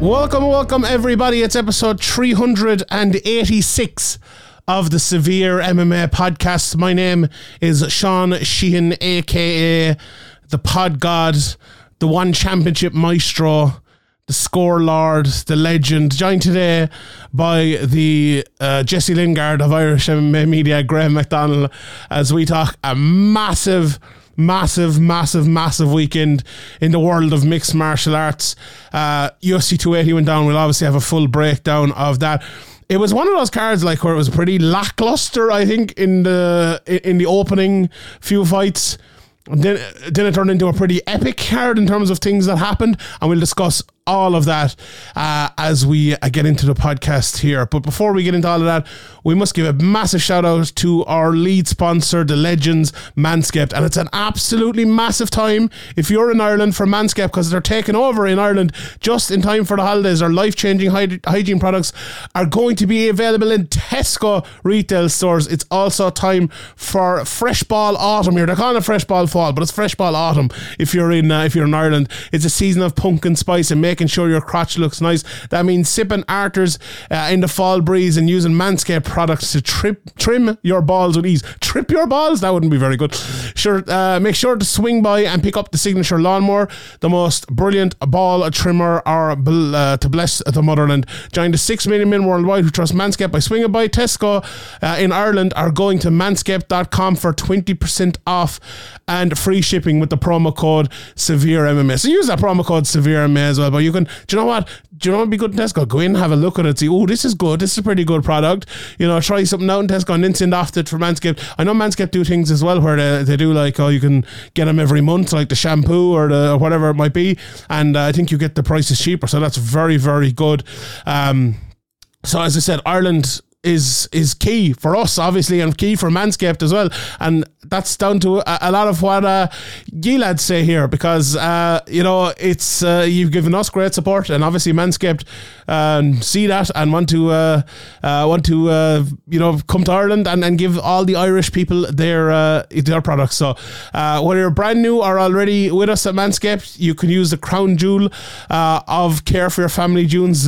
Welcome, welcome, everybody. It's episode 386 of the Severe MMA podcast. My name is Sean Sheehan, aka the Pod God, the One Championship Maestro, the Score Lord, the Legend. Joined today by the uh, Jesse Lingard of Irish MMA Media, Graham McDonald, as we talk a massive massive, massive, massive weekend in the world of mixed martial arts. Uh, UFC 280 went down. We'll obviously have a full breakdown of that. It was one of those cards like where it was pretty lackluster, I think, in the in the opening few fights. Then, then it turned into a pretty epic card in terms of things that happened, and we'll discuss all of that uh, as we uh, get into the podcast here. But before we get into all of that, we must give a massive shout out to our lead sponsor, the Legends Manscaped. And it's an absolutely massive time if you're in Ireland for Manscaped because they're taking over in Ireland just in time for the holidays. Our life changing hygiene products are going to be available in Tesco retail stores. It's also time for Fresh Ball Autumn here. They're calling it Fresh Ball Fall, but it's Fresh Ball Autumn if you're in uh, if you're in Ireland. It's a season of pumpkin spice and making sure your crotch looks nice. That means sipping arters uh, in the fall breeze and using Manscaped products to trip, trim your balls with ease. Trip your balls? That wouldn't be very good. Sure, uh, make sure to swing by and pick up the signature lawnmower, the most brilliant ball trimmer or uh, to bless the motherland. Join the 6 million men worldwide who trust Manscaped by swinging by Tesco uh, in Ireland are going to manscaped.com for 20% off and free shipping with the promo code severe MMA. So use that promo code severe MMA as well. But you can, do you know what? Do you know what would be good in Tesco? Go in, have a look at it, see, oh, this is good. This is a pretty good product. You know, try something out in Tesco and send off it for Manscaped. I know Manscaped do things as well where they, they do like, oh, you can get them every month, like the shampoo or the whatever it might be. And uh, I think you get the prices cheaper. So that's very, very good. Um, so as I said, Ireland is is key for us, obviously, and key for Manscaped as well. And that's down to a, a lot of what uh, you lads say here, because uh, you know it's uh, you've given us great support, and obviously Manscaped um, see that and want to uh, uh, want to uh, you know come to Ireland and, and give all the Irish people their uh, their products. So whether you're brand new or already with us at Manscaped, you can use the crown jewel of care for your family Junes,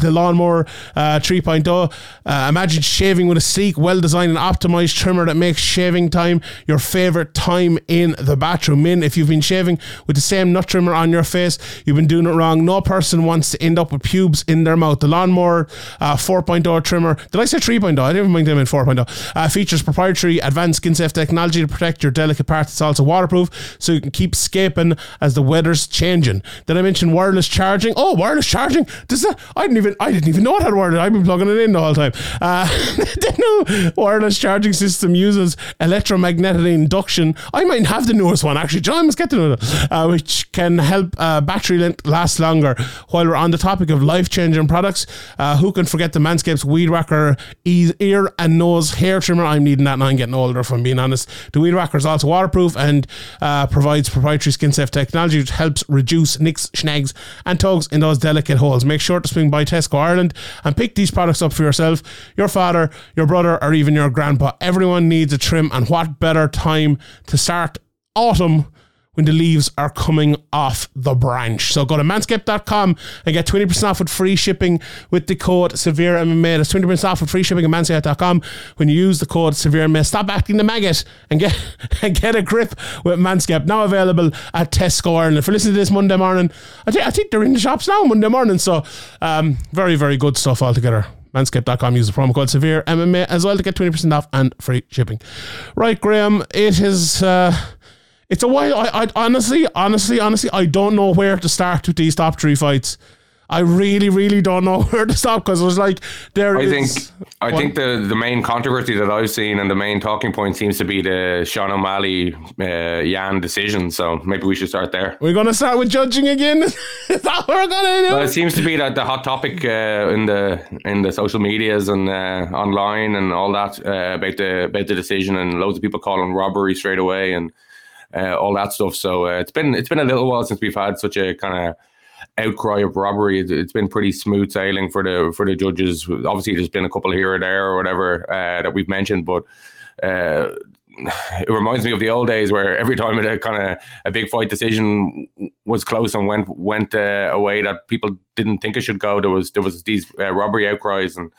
the, lawnmower uh, 3.0. Uh, imagine shaving with a sleek, well designed and optimized trimmer that makes shaving time your favorite time in the bathroom. Min, if you've been shaving with the same nut trimmer on your face, you've been doing it wrong. No person wants to end up with pubes in their mouth. The lawnmower uh, 4.0 trimmer, did I say 3.0? I didn't mind them in 4.0. Uh, features proprietary advanced skin safe technology to protect your delicate parts. It's also waterproof, so you can keep scaping as the weather's changing. Did I mention wireless charging? Oh, wireless charging. Does that? I didn't even I didn't even know it had wireless. I've been plugging it in the whole time. Uh, the new wireless charging system uses electromagnetic induction. I might have the newest one actually. John must get the new uh, which can help uh, battery length last longer. While we're on the topic of life changing products, uh, who can forget the Manscapes Weed Whacker ear and nose hair trimmer? I'm needing that now. I'm getting older, if I'm being honest. The Weed Whacker is also waterproof and uh, provides proprietary skin safe technology which helps reduce nicks, snags, and tugs in those delicate holes. Make sure to swing by Tesco Ireland and pick these products up for yourself, your father, your brother, or even your grandpa. Everyone needs a trim, and what better time to start autumn when the leaves are coming off the branch. So go to manscaped.com and get 20% off with free shipping with the code Severe MMA. That's 20% off with free shipping at manscaped.com when you use the code Severe MMA. Stop acting the maggot and get and get a grip with Manscaped. Now available at Tesco Ireland. For listening to this Monday morning, I think I think they're in the shops now Monday morning. So um, very very good stuff altogether. manscaped.com. Use the promo code Severe MMA as well to get 20% off and free shipping. Right, Graham, it is. Uh, it's a while. I, I honestly, honestly, honestly, I don't know where to start with these top three fights. I really, really don't know where to stop because it was like there I is- think I think the, the main controversy that I've seen and the main talking point seems to be the Sean O'Malley uh, Yan decision. So maybe we should start there. we're gonna start with judging again. is that what we're gonna do? Well, it seems to be that the hot topic uh, in the in the social medias and uh, online and all that uh, about the about the decision and loads of people calling robbery straight away and all that stuff. So uh, it's been it's been a little while since we've had such a kind of outcry of robbery. It's- It's been pretty smooth sailing for the for the judges. Obviously, there's been a couple here or there or whatever uh, that we've mentioned, but. Uh, it reminds me of the old days where every time a kind of a big fight decision was close and went went uh, away that people didn't think it should go. There was there was these uh, robbery outcries, and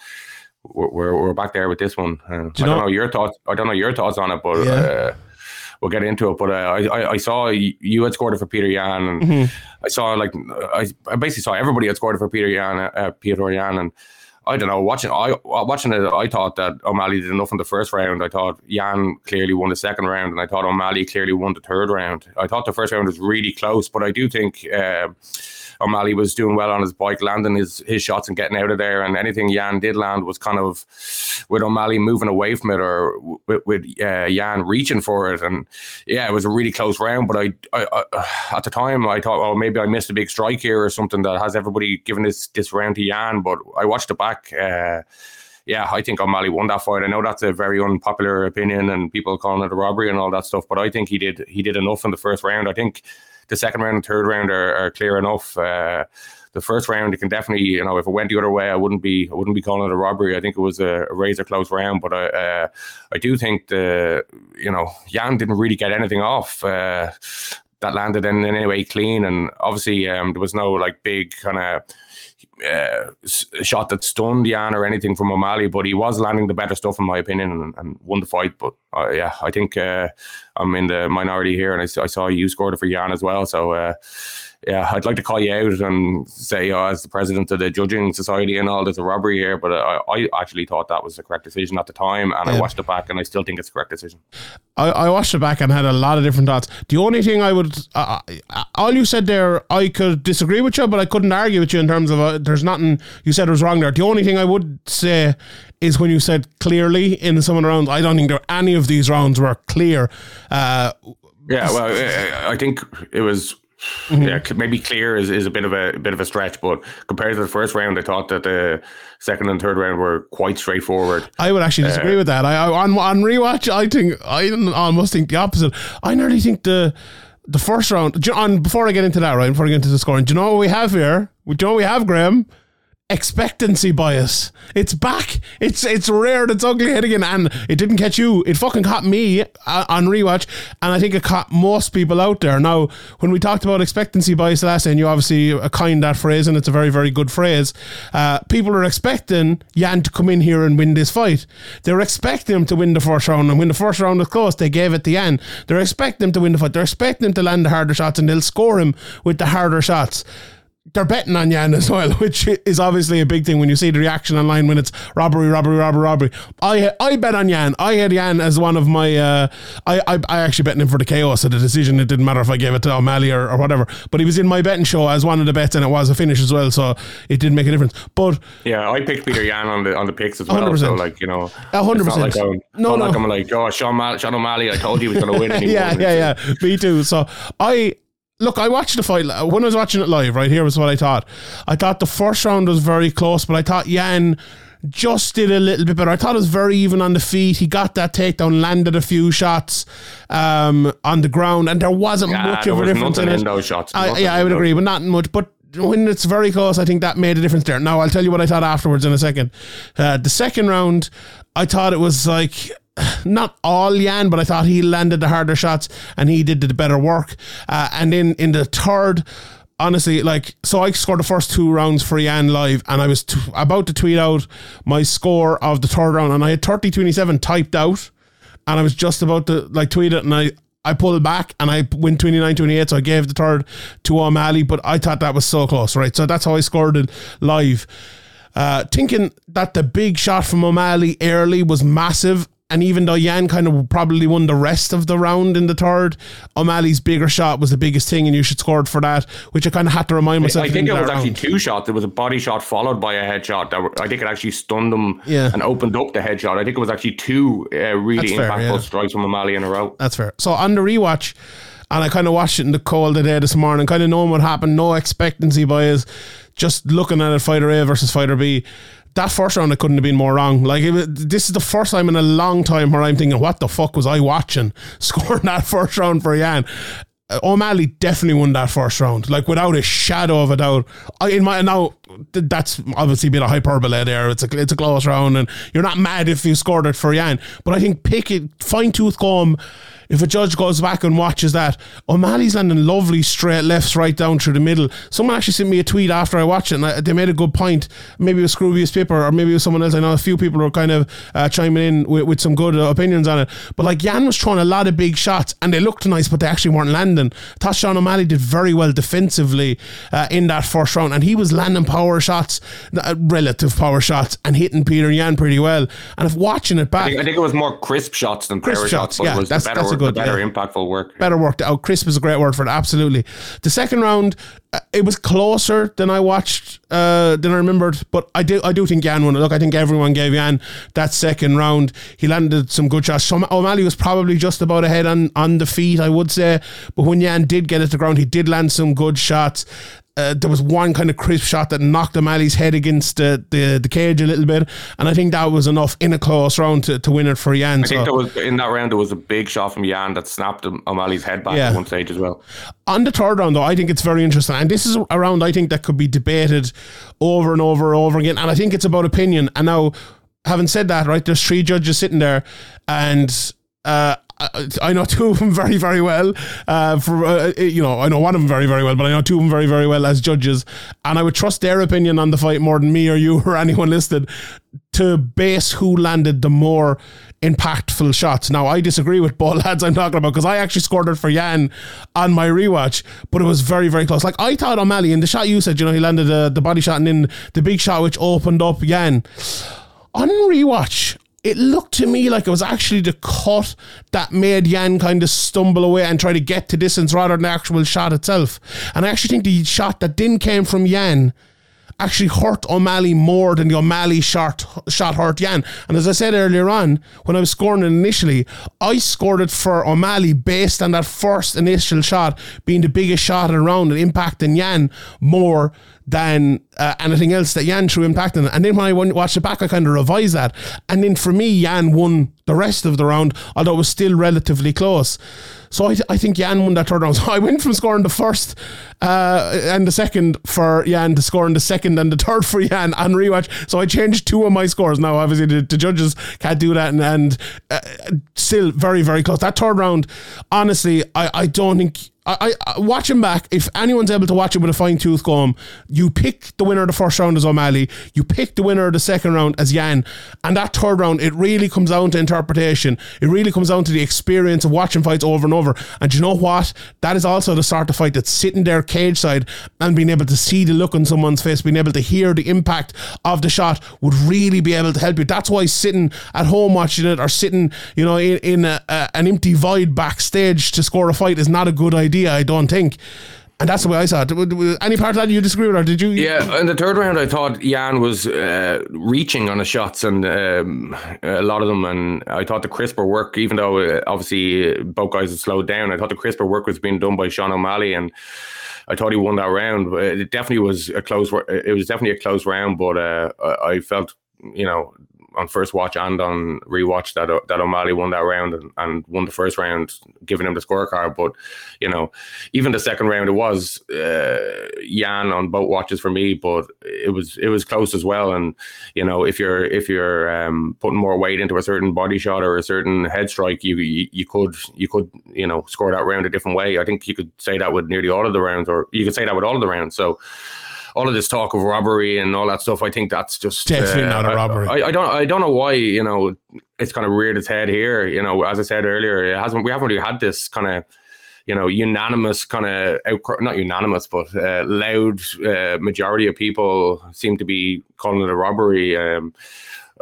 we're, we're, we're back there with this one. Uh, I you don't know- know your thoughts. I don't know your thoughts on it, but Yeah. We'll get into it. But uh, I, I I saw you you had scored it for Peter Yan, and Mm-hmm. I saw like I, I basically saw everybody had scored it for Peter Yan, uh, Peter Yan, and. I don't know. Watching, I watching it, I thought that O'Malley did enough in the first round. I thought Yan clearly won the second round, and I thought O'Malley clearly won the third round. I thought the first round was really close, but I do think uh, O'Malley was doing well on his bike, landing his his shots and getting out of there. And anything Yan did land was kind of with O'Malley moving away from it, or with, with uh, Yan reaching for it. And yeah, it was a really close round. But I, I, I at the time I thought, oh, maybe I missed a big strike here or something that has everybody giving this this round to Yan. But I watched it back. Uh, yeah, I think O'Malley won that fight. I know that's a very unpopular opinion, and people calling it a robbery and all that stuff. But I think he did he did enough in the first round. I think the second round and third round are, are clear enough. Uh, the first round, it can definitely, you know, if it went the other way, I wouldn't be, I wouldn't be calling it a robbery. I think it was a, a razor close round, but I, uh, I do think the, you know, Yan didn't really get anything off. Uh, that landed in, in any way clean, and obviously um, there was no like big kind of uh, s- shot that stunned Yan or anything from O'Malley, but he was landing the better stuff in my opinion and, and won the fight. But uh, yeah, I think uh, I'm in the minority here, and I saw you scored it for Yan as well. So uh, yeah, I'd like to call you out and say, oh, as the president of the judging society and all, there's a robbery here. But I, I actually thought that was the correct decision at the time, and I watched it back, and I still think it's the correct decision. I, I watched it back and had a lot of different thoughts. The only thing I would, uh, all you said there, I could disagree with you, but I couldn't argue with you in terms of uh, there's nothing you said was wrong there. The only thing I would say is when you said clearly in some of the rounds, I don't think there any of these rounds were clear. Uh, Yeah, well, I think it was. Mm-hmm. Yeah, maybe clear is, is a bit of a, a bit of a stretch, but compared to the first round, I thought that the second and third round were quite straightforward. I would actually disagree uh, with that. I, I on on rewatch, I think I almost think the opposite. I nearly think the the first round. you- On before I get into that, right before I get into the scoring, do you know what we have here? We do you know what we have, Graham. Expectancy bias. It's back. It's it's rare. It's ugly head again, and it didn't catch you. It fucking caught me uh, on rewatch, and I think it caught most people out there. Now, when we talked about expectancy bias last time, you obviously coined that phrase, and it's a very very good phrase. Uh, people are expecting Yan to come in here and win this fight. They're expecting him to win the first round, and when the first round was close, they gave it to Yan. They're expecting him to win the fight. They're expecting him to land the harder shots, and they'll score him with the harder shots they're betting on Yan as well, which is obviously a big thing when you see the reaction online when it's robbery, robbery, robbery, robbery. I I bet on Yan. I had Yan as one of my. Uh, I, I I actually bet him for the KO, so the decision it didn't matter if I gave it to O'Malley or, or whatever. But he was in my betting show as one of the bets, and it was a finish as well, so it didn't make a difference. But Yeah, I picked Peter Yan on the on the picks as well. So 100%. like you know, hundred not like percent. I'm, No, not like no. I'm like oh Sean, Mal- Sean O'Malley. I told you he was going to win. Yeah, yeah, yeah. Me too. So I look. I watched the fight when I was watching it live. Right here was what I thought. I thought the first round was very close, but I thought Yan just did a little bit better. I thought it was very even on the feet. He got that takedown, landed a few shots um, on the ground, and there wasn't Yeah, much there of a difference in it. in those shots. I, yeah, I would agree, but not much. But when it's very close, I think that made a difference there. Now I'll tell you what I thought afterwards in a second. Uh, the second round, I thought it was like not all Yan, but I thought he landed the harder shots and he did the better work. Uh, and then in the third. Honestly, like, so I scored the first two rounds for Yan live, and I was t- about to tweet out my score of the third round, and I had 30 27 typed out and I was just about to like tweet it and I I pulled back and I went 29 28 so I gave the third to O'Malley but I thought that was so close right so that's how I scored it live Uh, thinking that the big shot from O'Malley early was massive. And even though Yan kind of probably won the rest of the round in the third, O'Malley's bigger shot was the biggest thing, and you should score it for that, which I kind of had to remind myself. I think it was that actually two shots. There was a body shot followed by a headshot. That were, I think it actually stunned them Yeah. and opened up the headshot. I think it was actually two uh, really That's fair, impactful yeah. strikes from O'Malley in a row. That's fair. So on the rewatch, and I kind of watched it in the cold the day this morning, kind of knowing what happened, no expectancy bias, just looking at it, fighter A versus fighter B. That first round, I couldn't have been more wrong. Like it, this is the first time in a long time where I'm thinking, what the fuck was I watching? Scoring that first round for Yan. Uh, O'Malley definitely won that first round, like without a shadow of a doubt. I, in my now, that's obviously been a hyperbole there. It's a it's a close round, and you're not mad if you scored it for Yan. But I think pick it, fine tooth comb. If a judge goes back and watches that, O'Malley's landing lovely straight lefts right down through the middle. Someone actually sent me a tweet after I watched it, and I, they made a good point. Maybe it was Scroobius Pipper, or maybe it was someone else. I know a few people were kind of uh, chiming in with, with some good uh, opinions on it. But like Jan was throwing a lot of big shots, and they looked nice, but they actually weren't landing. I thought Sean O'Malley did very well defensively uh, in that first round, and he was landing power shots, uh, relative power shots, and hitting Peter Yan pretty well. And if watching it I back, think, I think it was more crisp shots than Crisp power shots, shots, but yeah, it was that's- better, that's good- better yeah. impactful work. better worked out. Crisp is a great word for it, absolutely. The second round, uh, it was closer than I watched, uh, than I remembered, but I do I do think Yan won it. Look, I think everyone gave Yan that second round. He landed some good shots. So O'Malley was probably just about ahead on, on the feet, I would say, but when Yan did get it to the ground, he did land some good shots. Uh, there was one kind of crisp shot that knocked O'Malley's head against the, the, the cage a little bit, and I think that was enough in a close round to, to win it for Yan. I think there was in that round there was a big shot from Yan that snapped O'Malley's head back Yeah. at one stage as well. on the third round, though, I think it's very interesting. And this is a round I think that could be debated over and over and over again. And I think it's about opinion. And now, having said that, right, there's three judges sitting there, and uh, I, know two of them very, very well. Uh, for uh, you know, I know one of them very, very well, but I know two of them very, very well as judges. And I would trust their opinion on the fight more than me or you or anyone listed to base who landed the more impactful shots. Now, I disagree with both lads I'm talking about because I actually scored it for Yan on my rewatch, but it was very, very close. Like, I thought O'Malley, in the shot you said, you know, he landed uh, the body shot and then the big shot which opened up Yan. On rewatch, it looked to me like it was actually the cut that made Yan kind of stumble away and try to get to distance rather than the actual shot itself. And I actually think the shot that didn't came from Yan actually hurt O'Malley more than the O'Malley shot shot hurt Yan. And as I said earlier on, when I was scoring it initially, I scored it for O'Malley based on that first initial shot being the biggest shot around and impacting Yan more than uh, anything else that Yan threw impacting it. And then when I watched it back, I kind of revised that. And then for me, Yan won the rest of the round, although it was still relatively close. So I, th- I think Yan won that third round. So I went from scoring the first uh, and the second for Yan to scoring the second and the third for Yan on rewatch. So I changed two of my scores. Now, obviously, the, the judges can't do that, and, and uh, still very, very close. That third round, honestly, I, I don't think. I, I him back. If anyone's able to watch it with a fine tooth comb, you pick the winner of the first round as O'Malley, you pick the winner of the second round as Yan, and that third round it really comes down to interpretation. It really comes down to the experience of watching fights over and over. And you know what? That is also the sort of fight that's sitting there cage side and being able to see the look on someone's face, being able to hear the impact of the shot would really be able to help you. That's why sitting at home watching it or sitting, you know, in, in a, a, an empty void backstage to score a fight is not a good idea. I don't think. And that's the way I saw it. Any part of that you disagree with, or did you? Yeah, in the third round, I thought Yan was uh, reaching on the shots and um, a lot of them, and I thought the crisper work, even though uh, obviously both guys had slowed down, I thought the crisper work was being done by Sean O'Malley, and I thought he won that round. It definitely was a close. It was definitely a close round, but uh, I felt, you know, on first watch and on rewatch that O- that O'Malley won that round and, and won the first round, giving him the scorecard. But you know, even the second round, it was uh, Yan on both watches for me, but it was it was close as well. And you know, if you're if you're um, putting more weight into a certain body shot or a certain head strike, you, you you could you could you know score that round a different way. I think you could say that with nearly all of the rounds, or you could say that with all of the rounds. So all of this talk of robbery and all that stuff, I think that's just uh, Definitely not a robbery. I, I don't I don't know why you know it's kind of reared its head here. You know, as I said earlier, it hasn't we haven't really had this kind of you know, unanimous kind of not unanimous, but uh, loud uh, majority of people seem to be calling it a robbery. Um,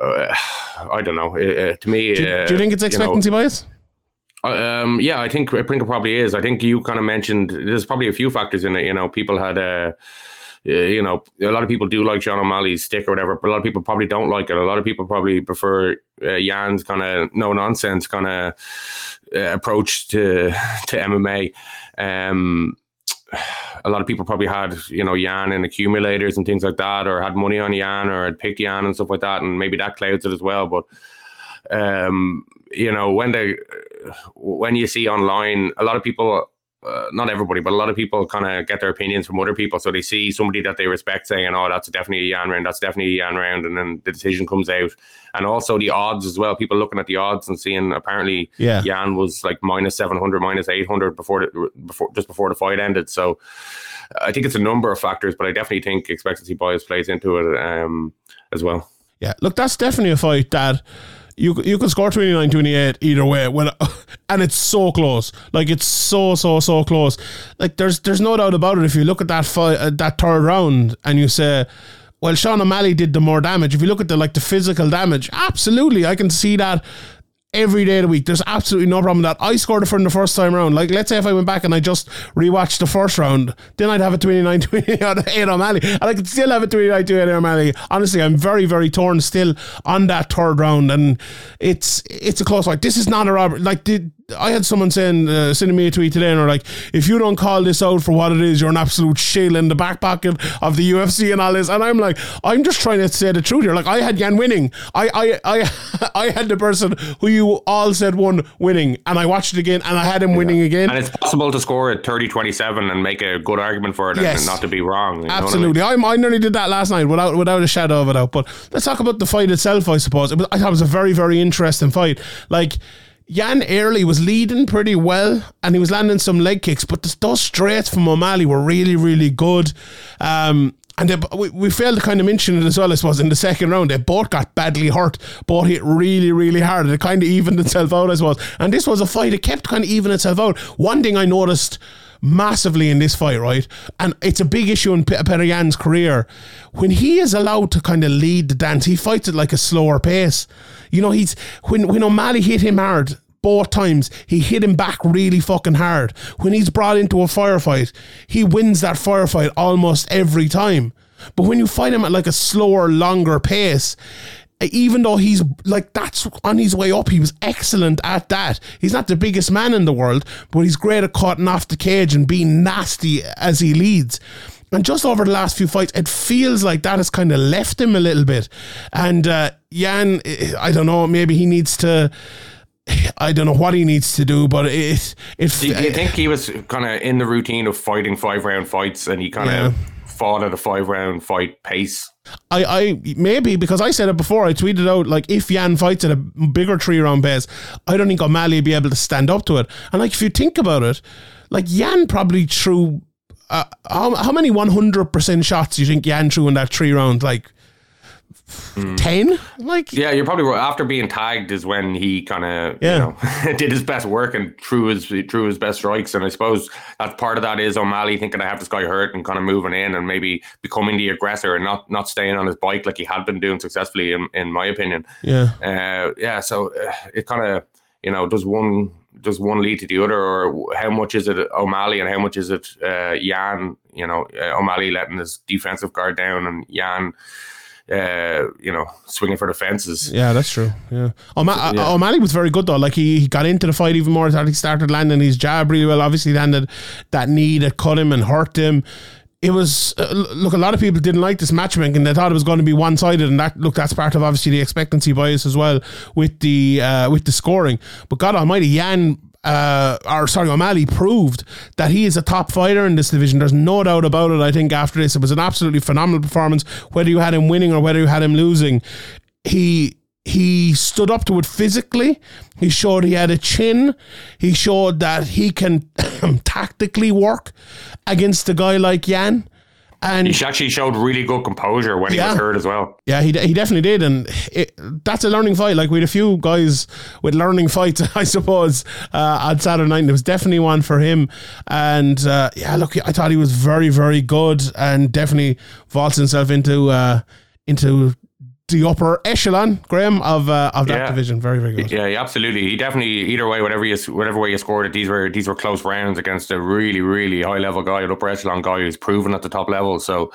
uh, I don't know. Uh, to me, Do, you- uh, do you think it's know, expectancy bias? um, yeah, I think I think it probably is. I think you kind of mentioned there's probably a few factors in it. You know, people had uh, uh, you know, a lot of people do like Sean O'Malley's stick or whatever, but a lot of people probably don't like it. A lot of people probably prefer uh, Yan's kind of no nonsense kind of uh, approach to to MMA. Um, a lot of people probably had you know Yan and accumulators and things like that, or had money on Yan or had picked Yan and stuff like that, and maybe that clouds it as well. But um, you know when they when you see online, a lot of people. Uh, not everybody, but a lot of people kind of get their opinions from other people. So they see somebody that they respect saying, "Oh, that's definitely a Yan round. That's definitely a Yan round," and then the decision comes out. And also the odds as well. People looking at the odds and seeing apparently Yeah. Yan was like minus seven hundred, minus eight hundred before the, before just before the fight ended. So I think it's a number of factors, but I definitely think expectancy bias plays into it um, as well. Yeah, look, that's definitely a fight that you you could score 29 28 either way when and it's so close. Like it's so so so close. Like there's there's no doubt about it. If you look at that fight uh, that third round and you say well Sean O'Malley did the more damage. If you look at the like the physical damage absolutely I can see that every day of the week. There's absolutely no problem with that. I scored it from the first time round. Like let's say if I went back and I just rewatched the first round then I'd have a 29 28 O'Malley. And I could still have a 29 28 O'Malley. Honestly I'm very very torn still on that third round. And it's it's a close fight. This is not a robbery like did I had someone saying, uh, sending me a tweet today, and they're like, "If you don't call this out for what it is, you're an absolute shill in the back pocket of the UFC and all this." And I'm like, I'm just trying to say the truth here. Like, I had Yan winning. I, I, I, I had the person who you all said won winning, and I watched it again, and I had him winning again. And it's possible to score at 30 27 and make a good argument for it Yes. and not to be wrong. know I mean? Absolutely, I'm, I nearly did that last night without without a shadow of a doubt. But let's talk about the fight itself. I suppose it was, I thought it was a very very interesting fight. Like Yan Early was leading pretty well, and he was landing some leg kicks, but th- those straights from O'Malley were really really good. Um, and they, we, we failed to kind of mention it as well, I suppose, in the second round. They both got badly hurt, both hit really, really hard. It kind of evened itself out, I suppose. And this was a fight, it kept kind of evening itself out. One thing I noticed massively in this fight, right? And it's a big issue in P- Perian's career. When he is allowed to kind of lead the dance, he fights at like a slower pace. You know, he's when when O'Malley hit him hard both times, he hit him back really fucking hard. When he's brought into a firefight, he wins that firefight almost every time. But when you fight him at like a slower, longer pace, even though he's like that's on his way up, he was excellent at that. He's not the biggest man in the world, but he's great at cutting off the cage and being nasty as he leads. And just over the last few fights, it feels like that has kind of left him a little bit. And uh, Yan, I don't know, maybe he needs to. I don't know what he needs to do, but it it. Do you, think he was kind of in the routine of fighting five round fights and he kind of Yeah. fought at a five round fight pace? I, I maybe because I said it before. I tweeted out like if Yan fights at a bigger three round pace, I don't think O'Malley would be able to stand up to it. And like if you think about it, like Yan probably threw uh, how how many one hundred percent shots do you think Yan threw in that three round? Like ten? Like Yeah, you're probably right. After being tagged is when he kind of Yeah. you know did his best work and threw his threw his best strikes. And I suppose that's part of that is O'Malley thinking I have this guy hurt and kind of moving in and maybe becoming the aggressor and not not staying on his bike like he had been doing successfully in, in my opinion. yeah. Uh, yeah, so uh, it kind of you know does one does one lead to the other, or how much is it O'Malley and how much is it uh, Yan? You know, uh, O'Malley letting his defensive guard down and Yan, uh, you know, swinging for the fences. Yeah, that's true. Yeah. O'Ma- Yeah. O'Malley was very good though. Like he, he got into the fight even more. He started landing his jab really well. Obviously landed that knee that cut him and hurt him. It was uh, look. A lot of people didn't like this matchmaking. They thought it was going to be one sided, and that look that's part of obviously the expectancy bias as well with the uh, with the scoring. But God Almighty, Yan. Uh, or sorry, O'Malley proved that he is a top fighter in this division. There's no doubt about it. I think after this, it was an absolutely phenomenal performance. Whether you had him winning or whether you had him losing, he he stood up to it physically. He showed he had a chin. He showed that he can tactically work against a guy like Yan. And He actually showed really good composure when he was hurt as well. Yeah, he, he definitely did, and it, that's a learning fight. Like we had a few guys with learning fights, I suppose, uh, on Saturday night. And it was definitely one for him. And uh, yeah, look, I thought he was very, very good, and definitely vaults himself into uh, into the upper echelon, Graham, of uh, of that Yeah. division. Very, very good. Yeah, absolutely. He definitely either way, whatever you whatever way you scored it, these were these were close rounds against a really really high level guy, an upper echelon guy who's proven at the top level. So,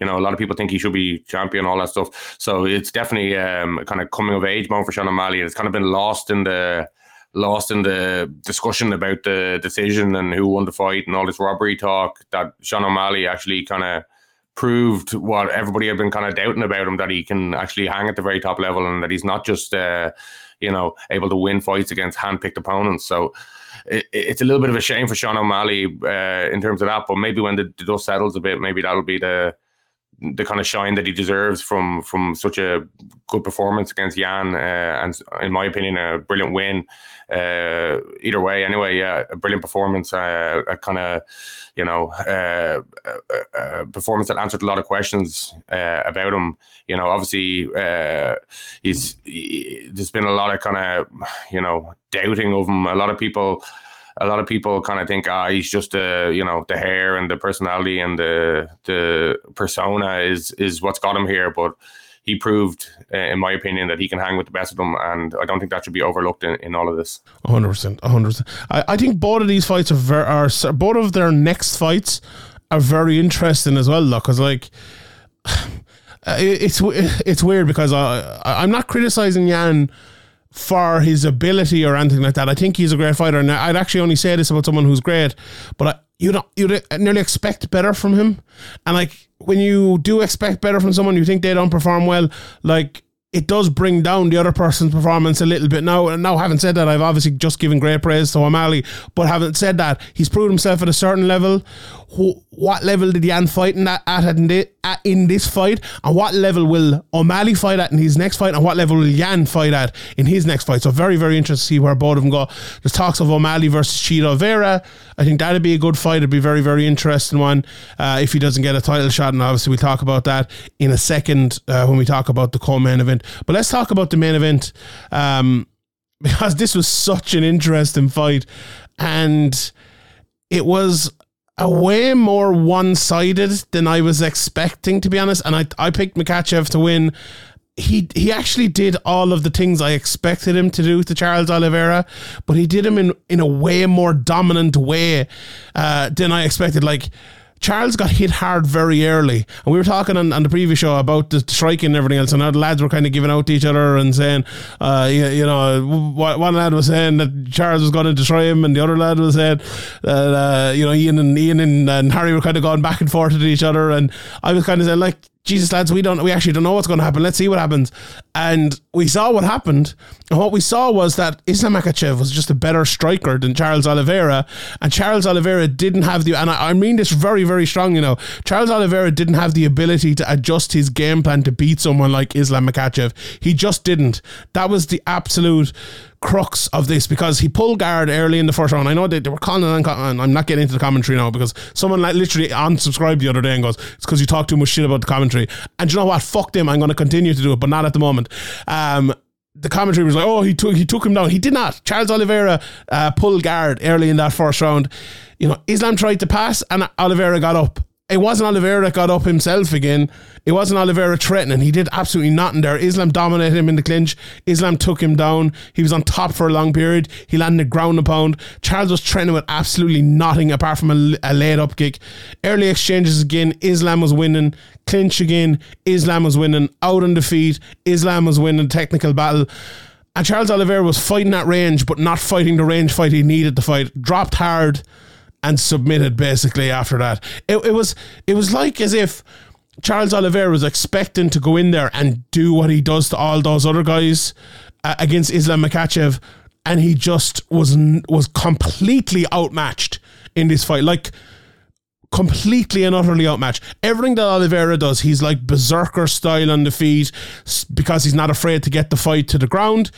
you know, a lot of people think he should be champion, all that stuff. So it's definitely um, kind of coming of age moment for Sean O'Malley. It's kind of been lost in the lost in the discussion about the decision and who won the fight and all this robbery talk that Sean O'Malley actually kind of proved what everybody had been kind of doubting about him that he can actually hang at the very top level and that he's not just uh, you know able to win fights against hand-picked opponents. So it, it's a little bit of a shame for Sean O'Malley uh, in terms of that but maybe when the, the dust settles a bit maybe that'll be the the kind of shine that he deserves from from such a good performance against Yan, uh, and in my opinion, a brilliant win. Uh, either way, anyway, yeah, a brilliant performance. Uh, a kind of, you know, uh, a, performance that answered a lot of questions uh, about him. You know, obviously, uh, he's he, there's been a lot of kind of, you know, doubting of him. A lot of people a lot of people kind of think, ah, he's just uh, you know, the hair and the personality and the the persona is is what's got him here. But he proved, uh, in my opinion, that he can hang with the best of them, and I don't think that should be overlooked in, in all of this. hundred percent, hundred percent. I think both of these fights are ver- are both of their next fights are very interesting as well, though, because like. uh, It's it's weird because I I'm not criticizing Yan for his ability or anything like that. I think he's a great fighter, and I'd actually only say this about someone who's great, but I, you know you'd nearly expect better from him, and like when you do expect better from someone, you think they don't perform well, like it does bring down the other person's performance a little bit. Now, And now having said that, I've obviously just given great praise to O'Malley, but having said that, he's proved himself at a certain level. Wh- What level did Yan fight in that at in, at in this fight, and what level will O'Malley fight at in his next fight, and what level will Yan fight at in his next fight? So very, very interesting to see where both of them go. There's talks of O'Malley versus Chito Vera. I think that'd be a good fight. It'd be a very, very interesting one uh, if he doesn't get a title shot, and obviously we'll talk about that in a second uh, when we talk about the co-main event. But let's talk about the main event. Um, because this was such an interesting fight and it was a way more one-sided than I was expecting to be honest. And I I picked Makhachev to win. He he actually did all of the things I expected him to do to Charles Oliveira but he did them in in a way more dominant way uh, than I expected. Like Charles got hit hard very early. And we were talking on, on the previous show about the striking and everything else. And now the lads were kind of giving out to each other and saying, uh, you, you know, one lad was saying that Charles was going to destroy him, and the other lad was saying that, uh, you know, Ian and Ian and, and Harry were kind of going back and forth at each other. And I was kind of saying, like, Jesus, lads, we don't, we actually don't know what's going to happen. Let's see what happens. And we saw what happened. And what we saw was that Islam Makhachev was just a better striker than Charles Oliveira. And Charles Oliveira didn't have the, and I, I mean this very, very strong, you know, Charles Oliveira didn't have the ability to adjust his game plan to beat someone like Islam Makhachev. He just didn't. That was the absolute crux of this because he pulled guard early in the first round. I know they, they were calling on- I'm not getting into the commentary now because someone like literally unsubscribed the other day and goes, it's because you talk too much shit about the commentary. And you know what? Fuck them. I'm going to continue to do it, but not at the moment. Um, the commentary was like, "Oh, he took he took him down." He did not. Charles Oliveira uh, pulled guard early in that first round. You know, Islam tried to pass, and Oliveira got up. It wasn't Oliveira that got up himself again. It wasn't Oliveira threatening. He did absolutely nothing there. Islam dominated him in the clinch. Islam took him down. He was on top for a long period. He landed ground and pound. Charles was training with absolutely nothing apart from a, a laid up kick. Early exchanges again. Islam was winning. Clinch again. Islam was winning. Out on the feet. Islam was winning technical battle. And Charles Oliveira was fighting at range, but not fighting the range fight he needed to fight. Dropped hard and submitted basically after that. It, it was it was like as if Charles Oliveira was expecting to go in there and do what he does to all those other guys uh, against Islam Makhachev, and he just was was completely outmatched in this fight. Like completely and utterly outmatched. Everything that Oliveira does, he's like berserker style on the feet because he's not afraid to get the fight to the ground.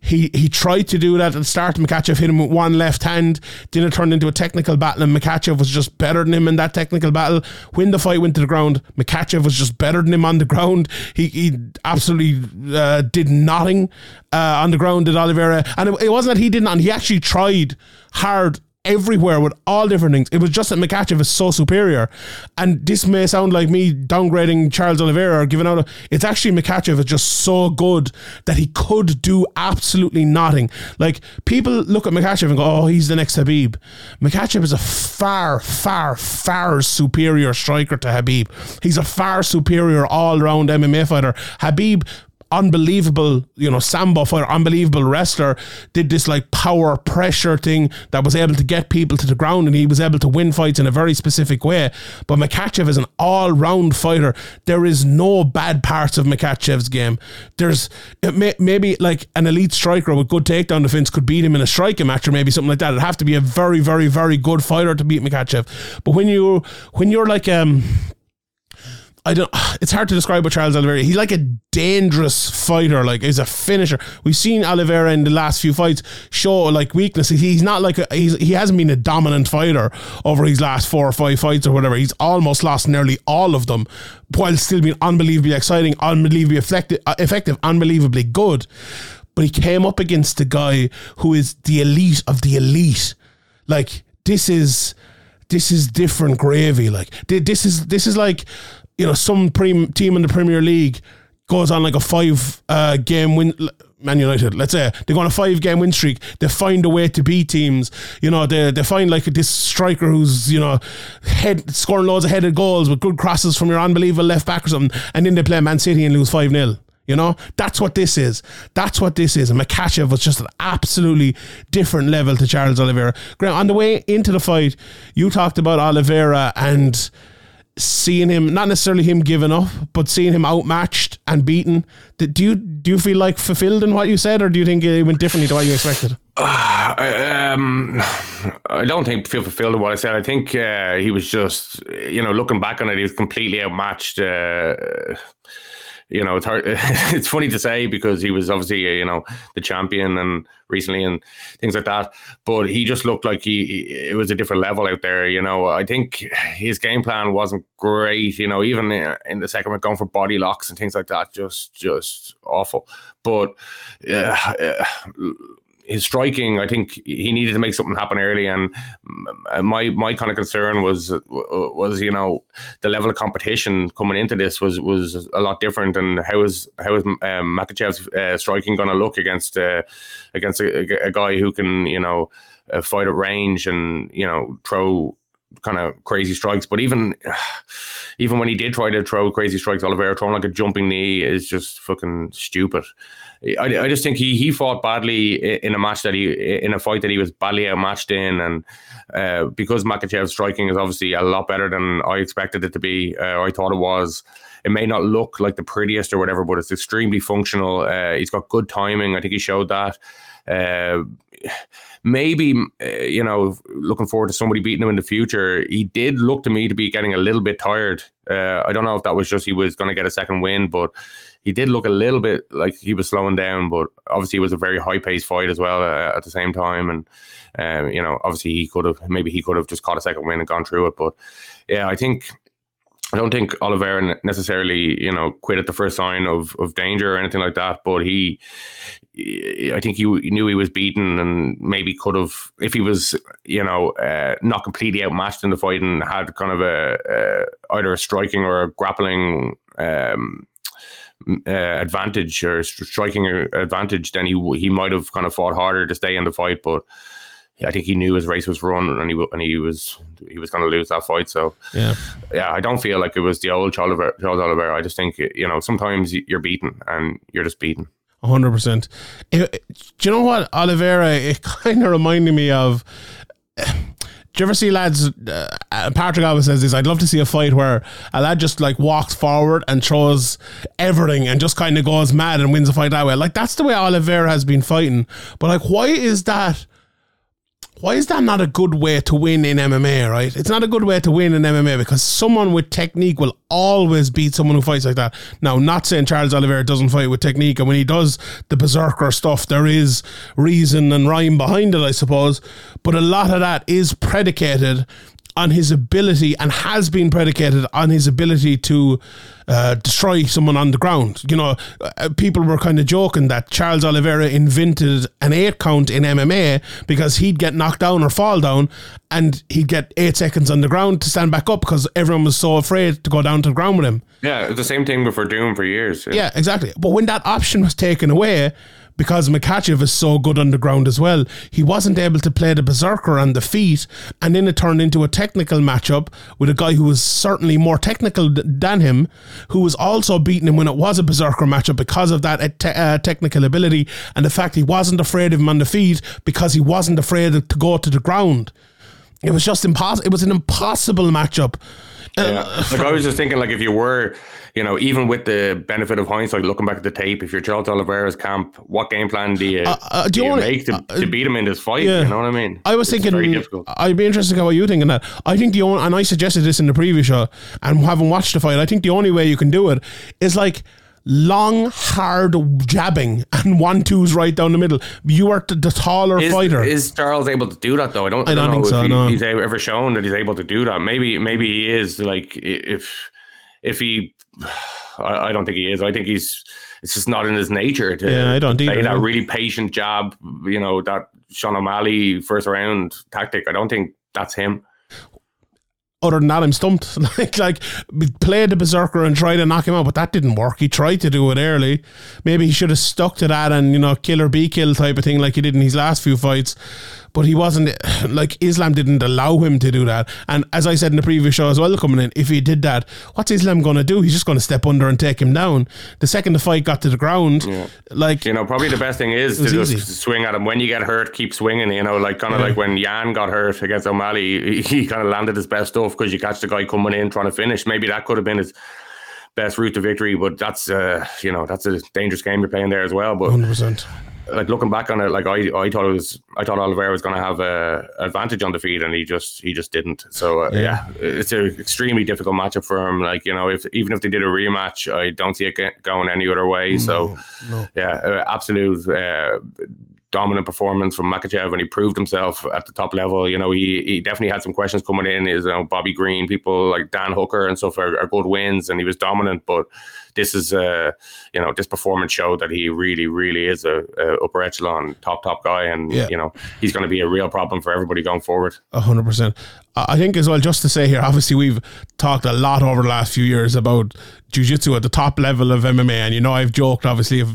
He he tried to do that at the start. Makhachev hit him with one left hand. Then it turned into a technical battle, and Makhachev was just better than him in that technical battle. When the fight went to the ground, Makhachev was just better than him on the ground. He he absolutely uh, did nothing uh, on the ground. Did Oliveira, and it, it wasn't that he didn't. And he actually tried hard everywhere with all different things. It was just that Makhachev is so superior. And this may sound like me downgrading Charles Oliveira or giving out. A, it's actually Makhachev is just so good that he could do absolutely nothing. Like people look at Makhachev and go, "Oh, he's the next Khabib." Makhachev is a far, far, far superior striker to Khabib. He's a far superior all-round MMA fighter. Khabib unbelievable, you know, Sambo fighter, unbelievable wrestler, did this like power pressure thing that was able to get people to the ground and he was able to win fights in a very specific way. But Makhachev is an all round fighter. There is no bad parts of Makhachev's game. There's may, maybe like an elite striker with good takedown defense could beat him in a striking match or maybe something like that. It'd have to be a very, very, very good fighter to beat Makhachev. But when you when you're like um I don't. It's hard to describe what Charles Oliveira. He's like a dangerous fighter. Like he's a finisher. We've seen Oliveira in the last few fights show like weaknesses. He's not like a, he's he hasn't been a dominant fighter over his last four or five fights or whatever. He's almost lost nearly all of them, while still being unbelievably exciting, unbelievably effective, uh, effective unbelievably good. But he came up against a guy who is the elite of the elite. Like this is this is different gravy. Like this is this is like you know some pre- team in the Premier League goes on like a five uh, game win. Man United, let's say they go on a five game win streak. They find a way to beat teams. You know, they they find like this striker who's you know head scoring loads of headed goals with good crosses from your unbelievable left back or something, and then they play Man City and lose five 0 you know, that's what this is. That's what this is. And Makhachev was just an absolutely different level to Charles Oliveira. Graham, on the way into the fight, you talked about Oliveira and seeing him, not necessarily him giving up, but seeing him outmatched and beaten. Do you do you feel like fulfilled in what you said, or do you think it went differently to what you expected? I, um, I don't think feel fulfilled in what I said. I think uh, he was just, you know, looking back on it, he was completely outmatched. Uh, you know, it's hard. it's funny to say because he was obviously, you know, the champion and recently and things like that. But he just looked like he, he, it was a different level out there. You know, I think his game plan wasn't great. You know, even in the second round, going for body locks and things like that, just just awful. But uh, uh, his striking, I think he needed to make something happen early. And my my kind of concern was was you know the level of competition coming into this was was a lot different. And how is how is um, Makhachev's uh, striking going to look against uh, against a, a, guy who can you know uh, fight at range and you know throw kind of crazy strikes. But even even when he did try to throw crazy strikes, Oliveira throwing like a jumping knee is just fucking stupid. I, I just think he he fought badly in a match that he in a fight that he was badly outmatched in, and uh, because Makhachev's striking is obviously a lot better than I expected it to be, uh, I thought it was. It may not look like the prettiest or whatever, but it's extremely functional. Uh, he's got good timing. I think he showed that. Uh, maybe uh, you know, looking forward to somebody beating him in the future. He did look to me to be getting a little bit tired. Uh, I don't know if that was just he was going to get a second win, but he did look a little bit like he was slowing down, but obviously it was a very high paced fight as well uh, at the same time. And um, you know, obviously he could have maybe he could have just caught a second win and gone through it. But yeah, I think I don't think Oliveira necessarily, you know, quit at the first sign of, of danger or anything like that. But he, I think he knew he was beaten and maybe could have, if he was, you know, uh, not completely outmatched in the fight and had kind of a, a either a striking or a grappling um, uh, advantage or striking uh, advantage, then he he might have kind of fought harder to stay in the fight. But I think he knew his race was run, and he and he was he was going to lose that fight. So yeah, yeah, I don't feel like it was the old Charles Oliveira. I just think you know sometimes you're beaten and you're just beaten. hundred percent. Eh, eh, do you know what Oliveira? It kind of reminded me of do you ever see lads? Uh, Patrick always says this. I'd love to see a fight where a lad just like walks forward and throws everything and just kind of goes mad and wins a fight that way. Like that's the way Oliveira has been fighting. But like, why is that? Why is that not a good way to win in MMA, right? It's not a good way to win in MMA because someone with technique will always beat someone who fights like that. Now, not saying Charles Oliveira doesn't fight with technique, and when he does the berserker stuff, there is reason and rhyme behind it, I suppose. But a lot of that is predicated on his ability and has been predicated on his ability to uh, destroy someone on the ground. You know, uh, people were kind of joking that Charles Oliveira invented an eight count in MMA because he'd get knocked down or fall down and he'd get eight seconds on the ground to stand back up because everyone was so afraid to go down to the ground with him. Yeah, the same thing before Doom for years. Yeah, exactly. But when that option was taken away, because Makhachev is so good on the ground as well, he wasn't able to play the berserker on the feet, and then it turned into a technical matchup with a guy who was certainly more technical than him, who was also beating him when it was a berserker matchup because of that uh, te- uh, technical ability and the fact he wasn't afraid of him on the feet because he wasn't afraid to go to the ground. It was just impossible. It was an impossible matchup. Uh, Yeah. Like I was just thinking, like if you were, you know, even with the benefit of hindsight, looking back at the tape, if you're Charles Oliveira's camp, what game plan do you, uh, do do you wanna- make to, uh, to beat him in this fight? yeah. You know what I mean? I was It's thinking very difficult. I'd be interested in how you thinking that. I think the only and I suggested this in the previous show and haven't watched the fight. I think the only way you can do it is like long, hard jabbing and one twos right down the middle. You are the, the taller Is, fighter. is Charles able to do that though? I don't. I I don't don't, think know so, if he, no. he's ever ever shown that he's able to do that. Maybe maybe he is. Like if if he, I, I don't think he is. I think he's. It's just not in his nature to Yeah, I don't play either, that really patient jab. You know that Sean O'Malley first round tactic. I don't think that's him. Other than that, I'm stumped. like, like play the berserker and try to knock him out, but that didn't work. He tried to do it early. Maybe he should have stuck to that and you know kill or be killed type of thing, like he did in his last few fights. But he wasn't like Islam didn't allow him to do that. And as I said in the previous show as well, coming in, if he did that, what's Islam going to do? He's just going to step under and take him down. The second the fight got to the ground, like You know, probably the best thing is to just easy. swing at him. When you get hurt, keep swinging. You know, like kind of Yeah. like when Yan got hurt against O'Malley, he, he kind of landed his best stuff because you catch the guy coming in trying to finish. Maybe that could have been his best route to victory, but that's uh, you know that's a dangerous game you're playing there as well. But 100%. Like looking back on it, like I, I thought it was, I thought Oliveira was going to have a advantage on the feed, and he just, he just didn't. So uh, Yeah. yeah. it's an extremely difficult matchup for him. Like you know, if even if they did a rematch, I don't see it going any other way. So yeah, uh, absolute. Uh, Dominant performance from Makhachev, and he proved himself at the top level. You know, he, he definitely had some questions coming in. Is you know Bobby Green, people like Dan Hooker and stuff are, are good wins, and he was dominant. But this is uh you know this performance showed that he really really is a, a upper echelon top top guy and Yeah. you know he's going to be a real problem for everybody going forward A hundred percent. I think as well, just to say here, obviously we've talked a lot over the last few years about jujitsu at the top level of MMA, and you know I've joked obviously of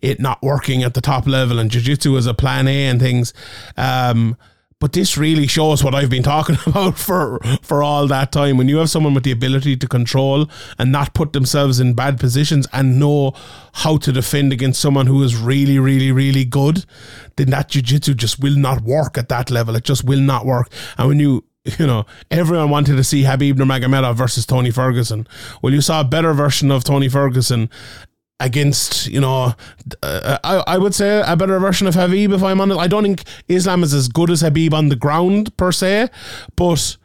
it not working at the top level, and jujitsu as a plan A and things. Um, but this really shows what I've been talking about for for all that time. When you have someone with the ability to control and not put themselves in bad positions and know how to defend against someone who is really, really, really good, then that jiu-jitsu just will not work at that level. It just will not work. And when you you know, everyone wanted to see Khabib Nurmagomedov versus Tony Ferguson. Well, you saw a better version of Tony Ferguson against, you know, uh, I, I would say a better version of Khabib, if I'm honest. I don't think Islam is as good as Khabib on the ground, per se, but.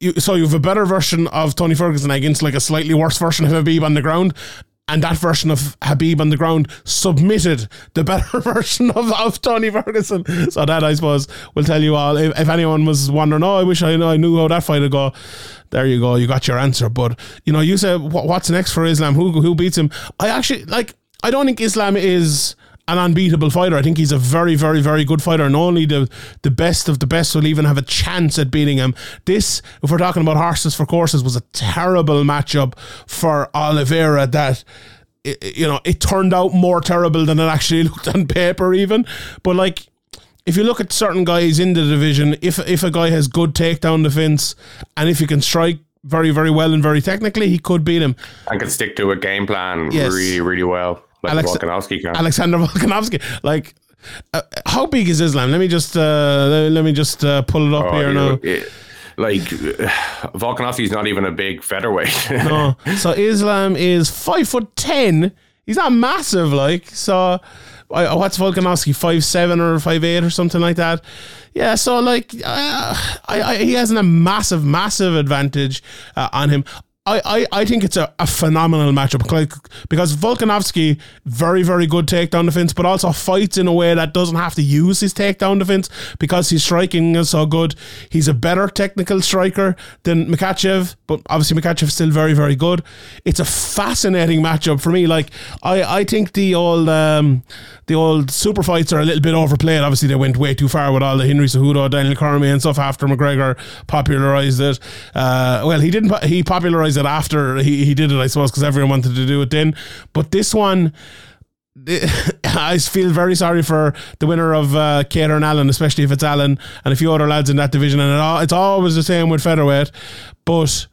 You, so you have a better version of Tony Ferguson against like a slightly worse version of Khabib on the ground, and that version of Khabib on the ground submitted the better version of, of Tony Ferguson. So that I suppose will tell you all. If, if anyone was wondering, oh, I wish I, I knew how that fight would go. There you go, you got your answer. But you know, you said what, what's next for Islam? Who who beats him? I actually like. I don't think Islam is an unbeatable fighter. I think he's a very, very, very good fighter, and only the the best of the best will even have a chance at beating him. This, if we're talking about horses for courses, was a terrible matchup for Oliveira. That i- i- you know, it turned out more terrible than it actually looked on paper, even. But like. If you look at certain guys in the division, if if a guy has good takedown defense and if he can strike very, very well and very technically, he could beat him. and can stick to a game plan Yes. really really well like Alex- Volkanovski can Alexander Volkanovski. Like, uh, how big is Islam? Let me just uh, let, me just uh, pull it up Oh, here now. it- like Volkanovski's not even a big featherweight No. So Islam is five foot ten. He's not massive, like so. I, what's Volkanovski five seven or five eight or something like that. Yeah, so like uh, I, I, he has a massive, massive advantage uh, on him. I, I, I think it's a, a phenomenal matchup like, because Volkanovski, very, very good takedown defense, but also fights in a way that doesn't have to use his takedown defense because his striking is so good. He's a better technical striker than Makhachev, but obviously Makhachev's still very, very good. It's a fascinating matchup for me. Like, I, I think the old um, the old super fights are a little bit overplayed. Obviously, they went way too far with all the Henry Cejudo, Daniel Cormier and stuff after McGregor popularized it. Uh, well, he didn't, he popularized it after he, he did it, I suppose, because everyone wanted to do it then. But this one, I feel very sorry for the winner of uh, Kattar and Allen, especially if it's Allen and a few other lads in that division. And it all, it's always the same with featherweight, but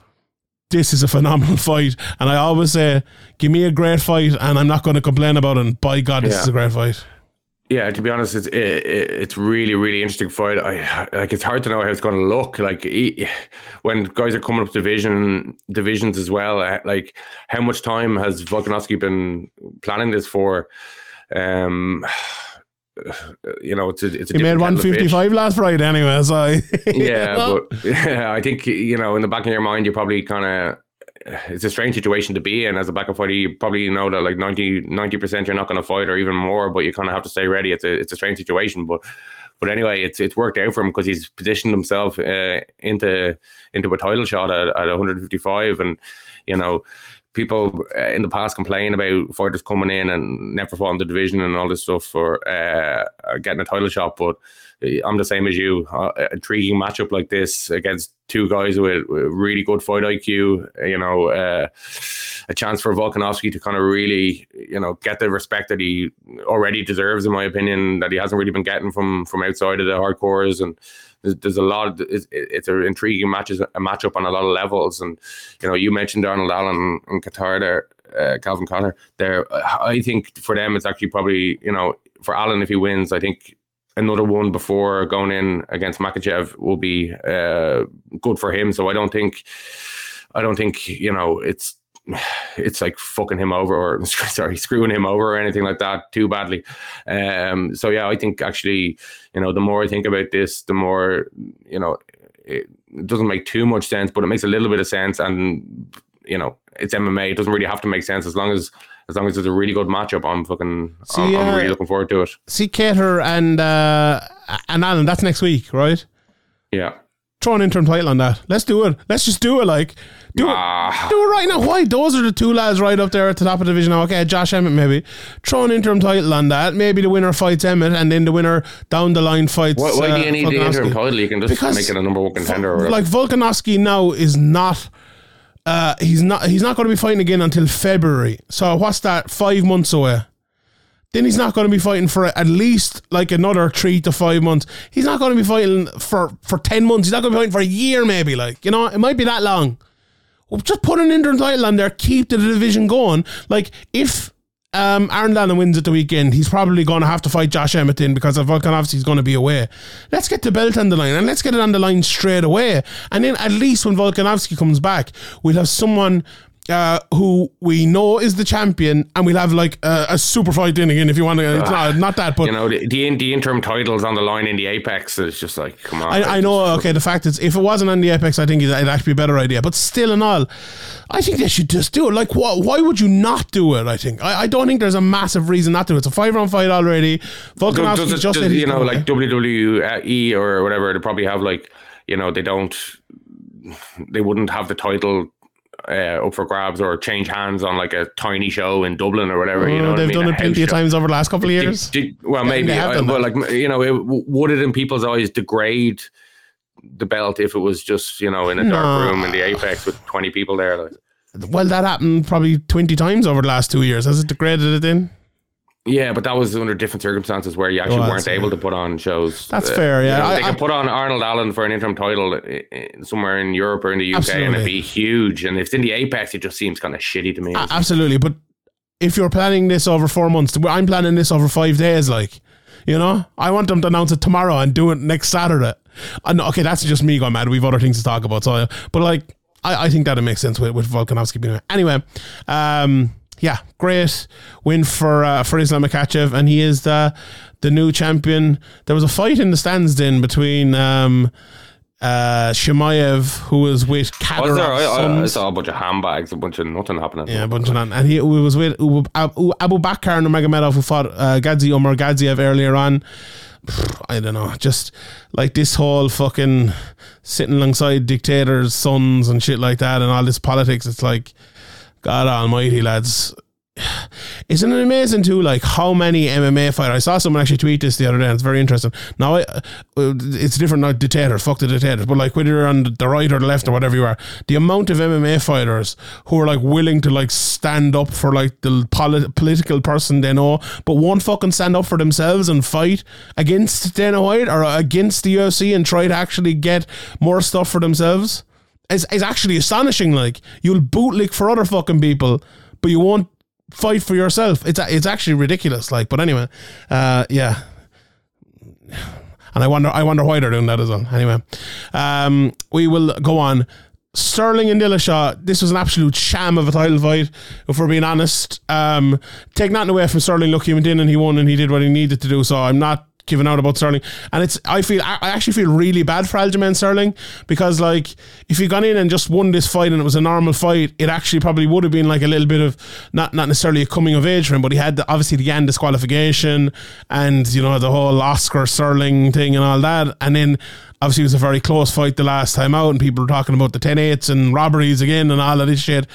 this is a phenomenal fight. And I always say, give me a great fight, and I'm not going to complain about it. And by God, this Yeah. is a great fight. Yeah, to be honest, it's it, it, it's really really interesting fight. I like it's hard to know how it's going to look. Like when guys are coming up division divisions as well. uh, Like how much time has Volkanovski been planning this for? Um, you know, it's a, it's a He made of fish. 155 last Friday anyway, so yeah, but yeah, I think you know, in the back of your mind, you probably kind of it's a strange situation to be in as a backup fighter. You probably know that like 90 percent you're not going to fight or even more, but you kind of have to stay ready. It's a it's a strange situation, but but anyway, it's it's worked out for him because he's positioned himself uh, into into a title shot at, at 155, and you know. People uh, in the past complain about fighters coming in and never fought in the division and all this stuff for uh, getting a title shot, but I'm the same as you. Uh, intriguing matchup like this against two guys with, with really good fight IQ. You know, uh, a chance for Volkanovski to kind of really, you know, get the respect that he already deserves, in my opinion, that he hasn't really been getting from from outside of the hardcores. And there's, there's a lot. Of, it's, it's an intriguing match, a matchup on a lot of levels. And you know, you mentioned Arnold Allen and Kattar there. Uh, Calvin Kattar there. I think for them, it's actually probably you know for Allen if he wins, I think another one before going in against Makhachev will be uh, good for him. So I don't think, I don't think you know it's it's like fucking him over or sorry screwing him over or anything like that too badly. Um, so yeah, I think actually you know the more I think about this, the more you know it, doesn't make too much sense, but it makes a little bit of sense and. You know, it's MMA. It doesn't really have to make sense as long as as long as it's a really good matchup. I'm fucking. See, I'm, I'm uh, really looking forward to it. see Kattar and uh, and Allen. That's next week, right? Yeah. Throw an interim title on that. Let's do it. Let's just do it. Like do Ah. it. Do it right now. Why? Those are the two lads right up there at the top of the division now. Okay, Josh Emmett maybe. Throw an interim title on that. Maybe the winner fights Emmett, and then the winner down the line fights. Why, why uh, do you need the interim title? You can just Because make it a number one contender. Or like Volkanovski now is not. Uh, he's not. He's not going to be fighting again until February. So what's that? Five months away. Then he's not going to be fighting for at least like another three to five months. He's not going to be fighting for for ten months. He's not going to be fighting for a year, maybe. Like you know, it might be that long. Well, just put an interim title on there. Keep the division going. Like if um, Aaron Allen wins at the weekend, he's probably going to have to fight Josh Emmett in because Volkanovski is going to be away. Let's get the belt on the line and let's get it on the line straight away. And then at least when Volkanovski comes back, we'll have someone uh, who we know is the champion, and we'll have like a, a super fight in again if you want to. It's not, not that, but you know, the, the the interim titles on the line in the Apex is just like, come on. I, I know. Okay, the fact is, if it wasn't on the Apex, I think it'd it'd actually be a better idea. But still, and all, I think they should just do it. Like, why, why would you not do it? I think I, I don't think there's a massive reason not to. It's a five round fight already. Does, Volkanovski does it, just does, you know, like WWE or whatever, they probably have like, you know, they don't, they wouldn't have the title uh, up for grabs or change hands on like a tiny show in Dublin or whatever. you know, I Oh, they've mean? done A it plenty of times over the last couple of years. did- well, Yeah, maybe, uh, but like you know, it, would it in people's eyes degrade the belt if it was just you know in a No. dark room in the apex with twenty people there? Like, Well, that happened probably twenty times over the last two years. Has it degraded it in? Yeah, but that was under different circumstances where you actually Well, weren't able to put on shows. That's Uh, fair, yeah. you know, I- they I- could put on Arnold Allen for an interim title i- i- somewhere in Europe or in the UK, and it'd be huge. And if it's in the apex, it just seems kind of shitty to me. A- absolutely, but if you're planning this over four months, I'm planning this over five days. Like, you know, I want them to announce it tomorrow and do it next Saturday. Know, okay, that's just me going mad. We've other things to talk about. So, but like, I, I think that'd make sense with, with Volkanovski being there. Anyway, um, yeah, great win for uh, for Islam Makhachev, and he is the the new champion. There was a fight in the stands then between um, uh, Chimaev, who was with there? I, I, saw a bunch of handbags, a bunch of nothing happening. Yeah, a bunch of that. And he was with Abu Bakr Nurmagomedov, who fought uh, Gadzi Omar Gadziev earlier on. I don't know, just like this whole fucking sitting alongside dictators' sons and shit like that, and all this politics. It's like, God Almighty, lads. Isn't it amazing too? Like how many MMA fighters? I saw someone actually tweet this the other day. and It's very interesting. Now I, uh, it's different. Not dictators, fuck the dictators, but like whether you're on the right or the left or whatever you are, the amount of MMA fighters who are like willing to like stand up for like the poli- political person they know, but won't fucking stand up for themselves and fight against Dana White or against the UFC and try to actually get more stuff for themselves. Is is actually astonishing. Like you'll bootlick for other fucking people, but you won't fight for yourself. It's it's actually ridiculous. Like, but anyway, uh, yeah. And I wonder, I wonder why they're doing that as well. Anyway, um, we will go on. Sterling and Dillashaw. This was an absolute sham of a title fight. If we're being honest, um, take nothing away from Sterling. Look, he went in and he won and he did what he needed to do. So I'm not giving out about Sterling. And it's I feel I actually feel really bad for Aljamain Sterling because like if he gone in and just won this fight and it was a normal fight, it actually probably would have been like a little bit of not not necessarily a coming of age for him, but he had the, obviously the end disqualification and you know the whole Oscar Sterling thing and all that, and then. Obviously, it was a very close fight the last time out, and people were talking about the 10 8s and robberies again and all of this shit.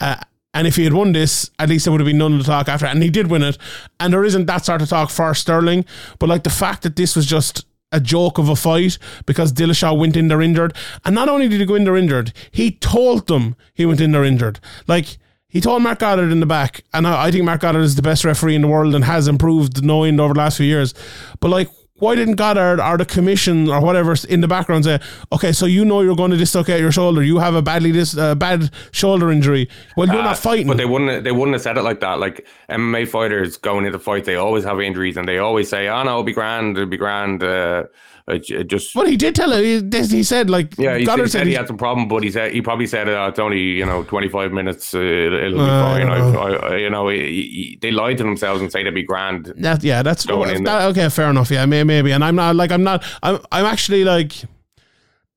Uh, and if he had won this, at least there would have been none of the talk after. And he did win it. And there isn't that sort of talk for Sterling. But like the fact that this was just a joke of a fight because Dillashaw went in there injured. And not only did he go in there injured, he told them he went in there injured. Like, he told Marc Goddard in the back, and I I think Marc Goddard is the best referee in the world and has improved no end over the last few years. But like, why didn't Goddard or the commission or whatever in the background say, okay, so you know you're going to dislocate your shoulder, you have a badly dis- uh, bad shoulder injury. Well, you're Uh, not fighting. But they wouldn't. They wouldn't have said it like that. Like MMA fighters going into fights, they always have injuries, and they always say, "Oh no, it'll be grand. It'll be grand." Uh, it, it just But he did tell her. He, he said like yeah, he, Goddard he said he had some problem, but he said he probably said uh, it's only you know twenty five minutes. Uh, it'll, be Uh, fine. I I, you know, he, he- they lied to themselves and say they'd be grand. That yeah, that's Going in that, okay. Fair enough. Yeah, may, maybe. And I'm not like I'm not. I'm I'm actually like.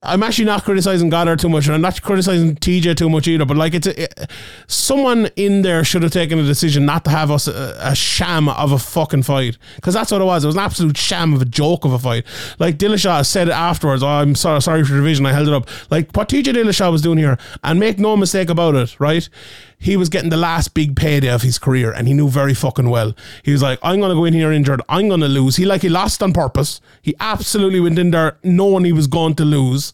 I'm actually not criticizing Goddard too much, and I'm not criticizing TJ too much either. But like, it's a, it, someone in there should have taken a decision not to have us a, a sham of a fucking fight because that's what it was. It was an absolute sham of a joke of a fight. Like Dillashaw said it afterwards. Oh, I'm sorry, sorry for the division. I held it up. Like what TJ Dillashaw was doing here, and make no mistake about it, right? He was getting the last big payday of his career and he knew very fucking well. He was like, I'm gonna go in here injured, I'm gonna lose. He like he lost on purpose. He absolutely went in there knowing he was going to lose.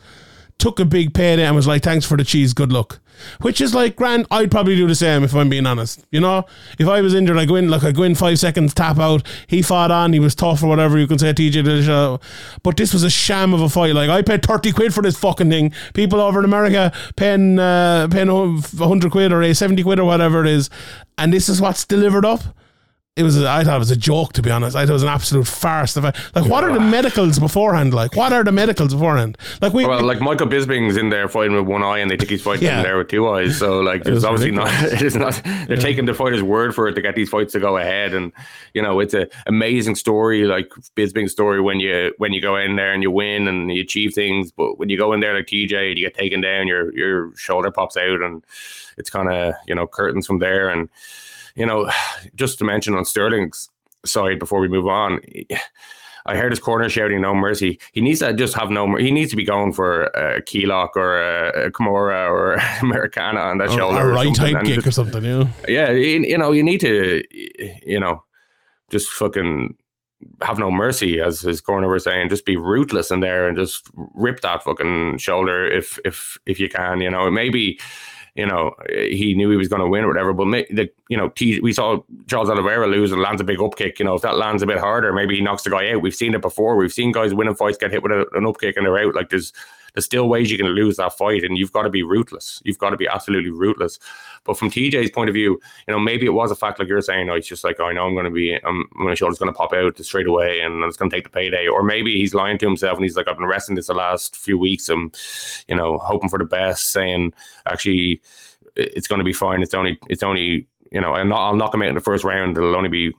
Took a big payday and was like, Thanks for the cheese, good luck. Which is like grand, I'd probably do the same if I'm being honest. You know? If I was injured, I go in like I go in five seconds, tap out. He fought on, he was tough or whatever you can say TJ Dillashaw. But this was a sham of a fight. Like I paid 30 quid for this fucking thing. People over in America paying uh paying 100 quid or a 70 quid or whatever it is. And this is what's delivered up it was I thought it was a joke to be honest. I thought it was an absolute farce. Like what are the medicals beforehand? Like what are the medicals beforehand? Like we Well, like Michael Bisping's in there fighting with one eye, and they think he's fighting Yeah. in there with two eyes. So like, is there's obviously not. It's not. They're taking the fighter's word for it to get these fights to go ahead, and you know, it's an amazing story, like Bisping's story when you when you go in there and you win and you achieve things. But when you go in there like TJ and you get taken down, your your shoulder pops out, and it's kind of you know curtains from there. And you know, just to mention on Sterling's side before we move on. I heard his corner shouting "No mercy." He needs to just have no. mer- He needs to be going for a key lock or a, a Kimura or Americana on that or, shoulder. or or right type kick or something, you know. yeah, you, you know, you need to, you know, just fucking have no mercy, as his corner were saying. Just be ruthless in there and just rip that fucking shoulder if if if you can. You know, maybe. You know, he knew he was going to win or whatever, but the, you know, we saw Charles Oliveira lose and lands a big up kick. You know, if that lands a bit harder, maybe he knocks the guy out. We've seen it before. We've seen guys winning fights get hit with a, an up kick and they're out. Like there's there's still ways you can lose that fight, and you've got to be ruthless. You've got to be absolutely ruthless. But from TJ's point of view, you know, maybe it was a fact like you're saying. Oh, it's just like oh, I know I'm going to be, I'm, my shoulder's going to pop out straight away, and it's going to take the payday. Or maybe he's lying to himself, and he's like, I've been resting this the last few weeks. I'm, you know, hoping for the best, saying actually it's going to be fine. It's only it's only you know, and I'll knock him out in the first round. It'll only be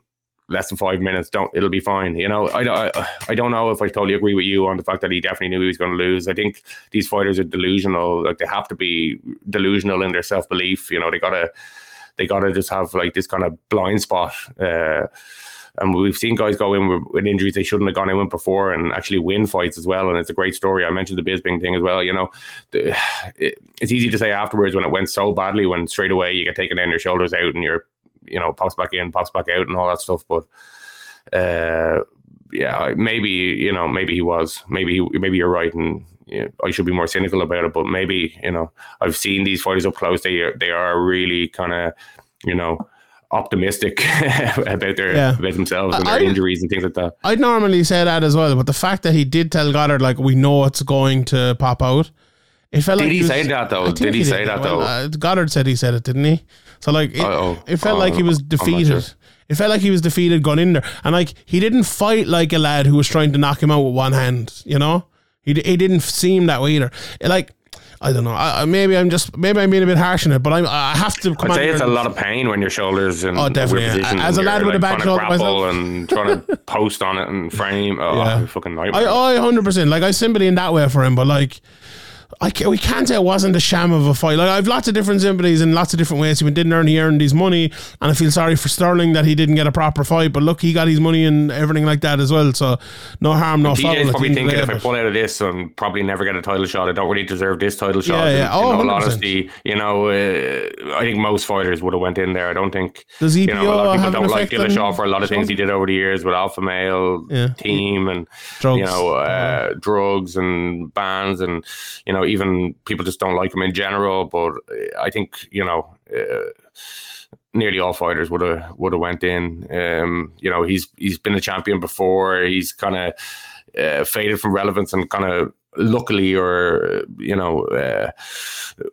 less than five minutes. Don't it'll be fine. You know, I, I I don't know if I totally agree with you on the fact that he definitely knew he was going to lose. I think these fighters are delusional. Like they have to be delusional in their self belief. You know, they gotta they gotta just have like this kind of blind spot. Uh, and we've seen guys go in with, with injuries they shouldn't have gone in with before and actually win fights as well. And it's a great story. I mentioned the Bisping thing as well. You know, the, it, it's easy to say afterwards when it went so badly when straight away you get taken down your shoulders out and you're, you know, pops back in, pops back out and all that stuff. But, uh, yeah, maybe, you know, maybe he was, maybe, he, maybe you're right. And, you know, I should be more cynical about it, but maybe you know I've seen these fighters up close. They are, they are really kind of you know optimistic about their Yeah. about themselves and their I- injuries and things like that. I'd normally say that as well, but the fact that he did tell Goddard like we know it's going to pop out, it felt Did like he was- say that, though? Did he say that, Well, though? Uh, Goddard said he said it, didn't he? So like, it, Oh, it felt oh, like he uh, was defeated. sure. It felt like he was defeated going in there, and like he didn't fight like a lad who was trying to knock him out with one hand. You know, he he didn't seem that way either. Like. I don't know. I, maybe I'm just maybe I'm being a bit harsh on it, but I'm, I have to come I'd say it's a lot of pain when your shoulders in Oh, definitely, weird position. As a lad with a bad trying shoulder myself. and trying to post on it and frame. Oh, Yeah. fucking nightmare. I, I, hundred percent. Like I sympathy in that way for him, but like, I ca we can't say it wasn't a sham of a fight. Like I've lots of different sympathies in lots of different ways. He didn't earn, he earned his money, and I feel sorry for Sterling that he didn't get a proper fight. But look, he got his money and everything like that as well. So no harm, no foul. Probably thinking if I pull out of this and probably never get a title shot, I don't really deserve this title shot. Yeah, yeah. In, Oh, in all 100%. honesty, you know, uh, I think most fighters would have went in there. I don't think Does you know a lot of people don't like Dillashaw for a lot of things he did over the years with Alpha Male Yeah. team and Drugs. you know uh, drugs and bans and you know even people just don't like him in general. But I think you know. Uh, nearly all fighters would have would have went in. Um, you know, he's he's been a champion before. He's kind of uh, faded from relevance and kind of luckily or you know uh,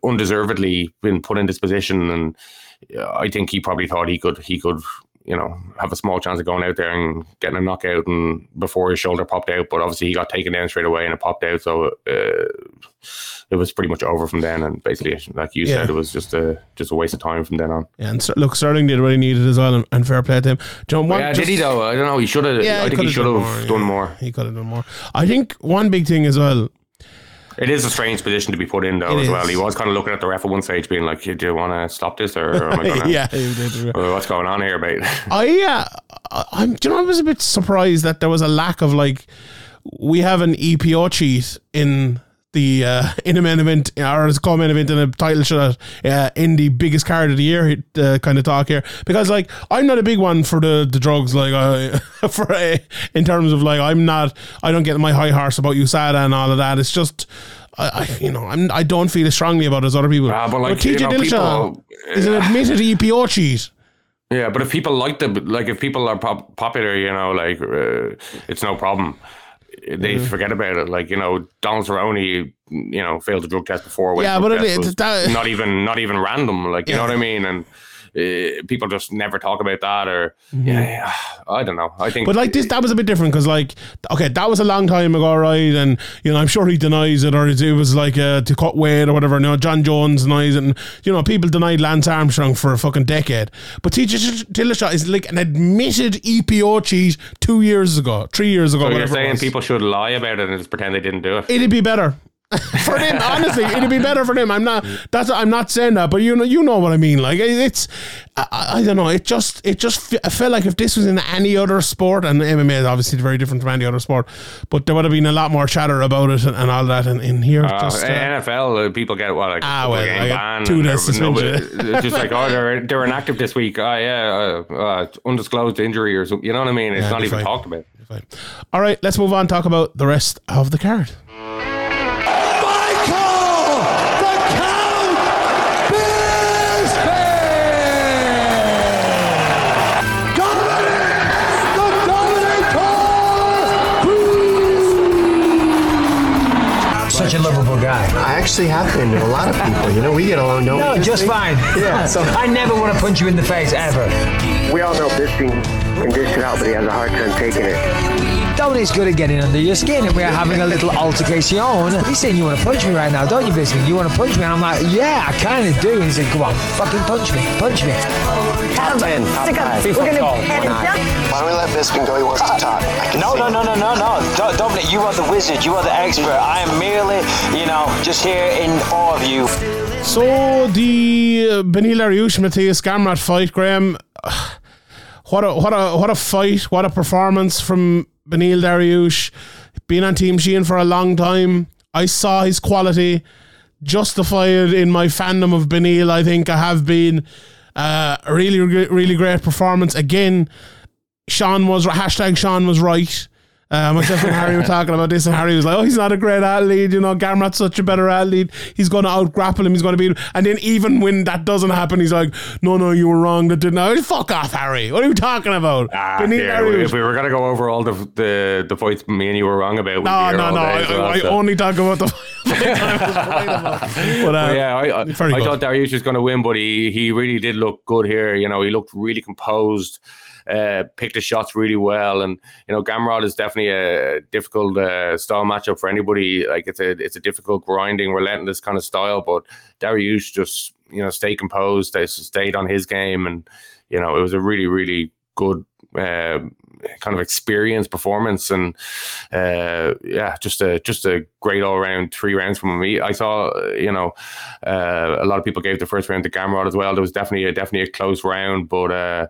undeservedly been put in this position. And I think he probably thought he could he could you know have a small chance of going out there and getting a knockout and before his shoulder popped out. But obviously he got taken down straight away and it popped out. So. Uh, it was pretty much over from then, and basically, like you Yeah. said, it was just a just a waste of time from then on. Yeah, and look, Sterling did what he needed as well, and, and fair play to him. John, one, yeah, just- did he though? I don't know. He should have. Yeah, I think he should done have done more. He could have done more. I think one big thing as well. It is a strange position to be put in though It as is. well. He was kind of looking at the ref at one stage, being like, "Do you want to stop this, or am I gonna, yeah, what's going on here, mate?" I uh, I'm do you know I was a bit surprised that there was a lack of like we have an EPO cheat in the uh, in a main event or as a main event in a title shot uh, in the biggest card of the year uh, kind of talk here. Because like I'm not a big one for the the drugs like uh, for uh, in terms of like I'm not I don't get my high horse about USADA and all of that. It's just I, you know I'm I don't feel as strongly about it as other people. Ah, but, like, TJ you know, Dillashaw people- is an admitted EPO cheat. Yeah, but if people like the like, if people are pop- popular, you know, like uh, it's no problem. They Mm-hmm. forget about it. Like you know, Donald Cerrone, you know, failed a drug test before. Yeah, but it- it- that- not even not even random. Like you know what I mean? And uh, people just never talk about that. Or yeah, yeah, I don't know. I think, Mm-hmm. But like this, that was a bit different because like, okay, that was a long time ago, right? And you know, I'm sure he denies it, or it was like uh, to cut weight or whatever. You know, Jon Jones denies it, and you know, people denied Lance Armstrong for a fucking decade. But TJ Dillashaw is like an admitted EPO cheat two years ago, three years ago. so you're saying people should lie about it and just pretend they didn't do it. It'd be better. for him, honestly, it'd be better for him. I'm not. That's. I'm not saying that, but you know, you know what I mean. Like it's. I, I don't know. It just. It just. I felt like if this was in any other sport, and MMA is obviously very different from any other sport, but there would have been a lot more chatter about it and, and all that. And in here, Uh, just. Uh, NFL, uh, people get what like Ah, well, game two days they're- suspension. it's just like oh they're they're inactive this week. Oh yeah, uh, uh, undisclosed injury or something. You know what I mean? It's Yeah, not even fine. talked about. fine. All right, let's move on. Talk about the rest of the card. Actually have been to a lot of people. You know, we get along, don't No, we? just fine. Yeah, so- I never want to punch you in the face ever. We all know this Bisping and dish it out, but he has a hard time taking it. Dominic's good at getting under your skin, and we're having a little altercation. He's saying, You want to punch me right now, don't you, Biscuit? You want to punch me? And I'm like, Yeah, I kind of do. And he said, Come on, fucking punch me, punch me. Top 10, top five. We're gonna Why don't we let Bisping go? He wants to talk. I can No, no, no, no, no, no. Do- Dominic, you are the wizard. You are the expert. I am merely, you know, just here in awe of you. So the uh, Beneil Dariush Mateusz Gamrot fight, Graham. What a what a what a fight! What a performance from Beneil Dariush. Been on Team Sheehan for a long time. I saw his quality justified in my fandom of Beneil. I think I have been uh, a really really great performance again. Sean was hashtag Sean was right. Uh, myself and Harry were talking about this, and Harry was like, "Oh, he's not a great athlete. You know, Gamrot's such a better athlete. He's going to out grapple him. He's going to beat him." And then even when that doesn't happen, he's like, "No, no, you were wrong. That didn't." Oh, fuck off, Harry. What are you talking about? Ah, yeah, if we were gonna go over all the the, the fights me and you were wrong about, no, no, no. I, well, I so. only talk about the fight I was right about. But, But yeah, I, I, I thought Dariush was going to win, but he he really did look good here. You know, he looked really composed, uh, picked his shots really well, and you know, Gamrot is definitely a difficult uh, style matchup for anybody. Like it's a it's a difficult, grinding, relentless kind of style. But Dariush just you know stayed composed, stayed on his game, and you know, it was a really really good. Uh, kind of experience performance and uh yeah just a just a great all round three rounds from me. I saw you know uh, a lot of people gave the first round to Gamrot as well. There was definitely a definitely a close round but uh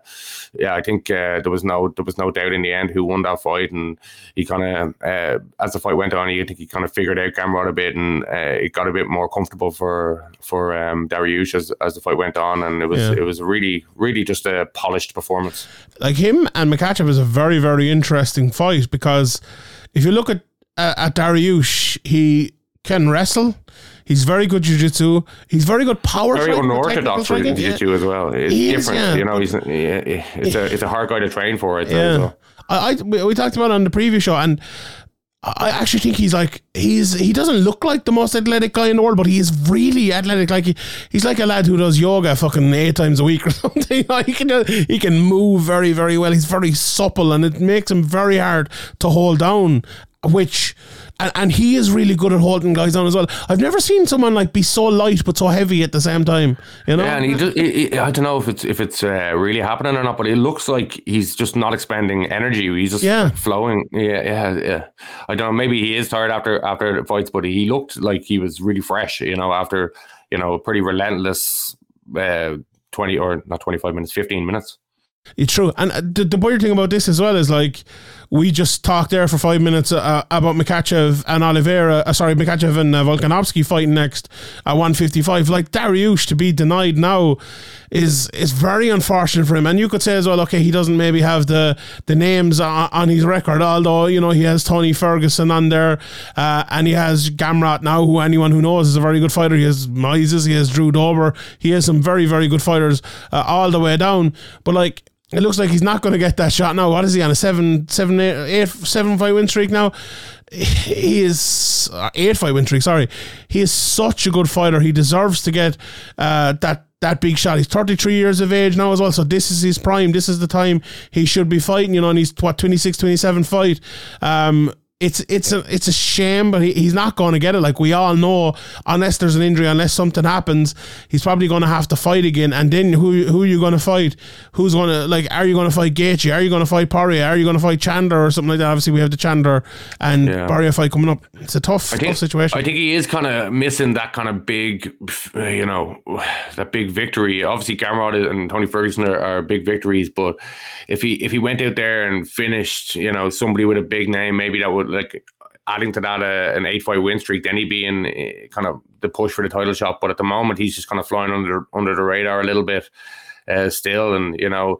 yeah i think uh, there was no there was no doubt in the end who won that fight. And he kind of uh, as the fight went on i think he kind of figured out Gamrot a bit and uh, it got a bit more comfortable for for um Dariush as, as the fight went on. And it was Yeah. it was really really just a polished performance. Like him and Makhachev is a very very interesting fight because if you look at uh, at Dariush, he can wrestle. He's very good jiu-jitsu. He's very good power. very technical unorthodox for striking. jiu-jitsu as well. It's is, different, yeah. you know. He's yeah, it's a it's a hard guy to train for. It, Yeah, so. I, I we, we talked about it on the previous show, and I actually think he's like he's he doesn't look like the most athletic guy in the world, but he is really athletic. Like he, he's like a lad who does yoga fucking eight times a week or something. He can he can move very very well. He's very supple, and it makes him very hard to hold down. Which and, and he is really good at holding guys on as well. I've never seen someone like be so light but so heavy at the same time. You know, Yeah, and he just, he, he- I don't know if it's if it's uh, really happening or not, but it looks like he's just not expending energy. He's just Yeah. flowing. Yeah, yeah, yeah. I don't know. Maybe he is tired after after the fights, but he looked like he was really fresh. You know, after you know a pretty relentless uh, twenty or not twenty five minutes, fifteen minutes. It's true. And uh, the, the weird thing about this as well is like we just talked there for five minutes uh, about Makhachev and Oliveira. Uh, sorry, Makhachev and uh, Volkanovski fighting next at 155. Like Dariush to be denied now is is very unfortunate for him. And you could say as well, okay, he doesn't maybe have the the names on, on his record, although you know he has Tony Ferguson on there, uh, and he has Gamrot now, who anyone who knows is a very good fighter. He has Mises, he has Drew Dober, he has some very very good fighters uh, all the way down. But like it looks like he's not going to get that shot now. What is he on a seven, seven, eight, eight, seven fight win streak now? He is uh, eight fight win streak. Sorry, he is such a good fighter. He deserves to get uh, that that big shot. He's 33 years of age now as well. So this is his prime. This is the time he should be fighting. You know, and he's what 26, 27 fight. Um, it's it's a it's a shame, but he, he's not going to get it. Like we all know, unless there's an injury, unless something happens, he's probably going to have to fight again. And then who who are you going to fight? Who's going to like? Are you going to fight Gaethje? Are you going to fight Poirier? Are you going to fight Chandler or something like that? Obviously, we have the Chandler and Yeah. Poirier fight coming up. It's a tough think, tough situation. I think he is kind of missing that kind of big, you know, that big victory. Obviously, Gamrot and Tony Ferguson are, are big victories, but if he if he went out there and finished, you know, somebody with a big name, maybe that would like adding to that uh, an eight fight win streak. Then he'd be in uh, kind of the push for the title shot. But at the moment, he's just kind of flying under under the radar a little bit. Uh, still, and you know,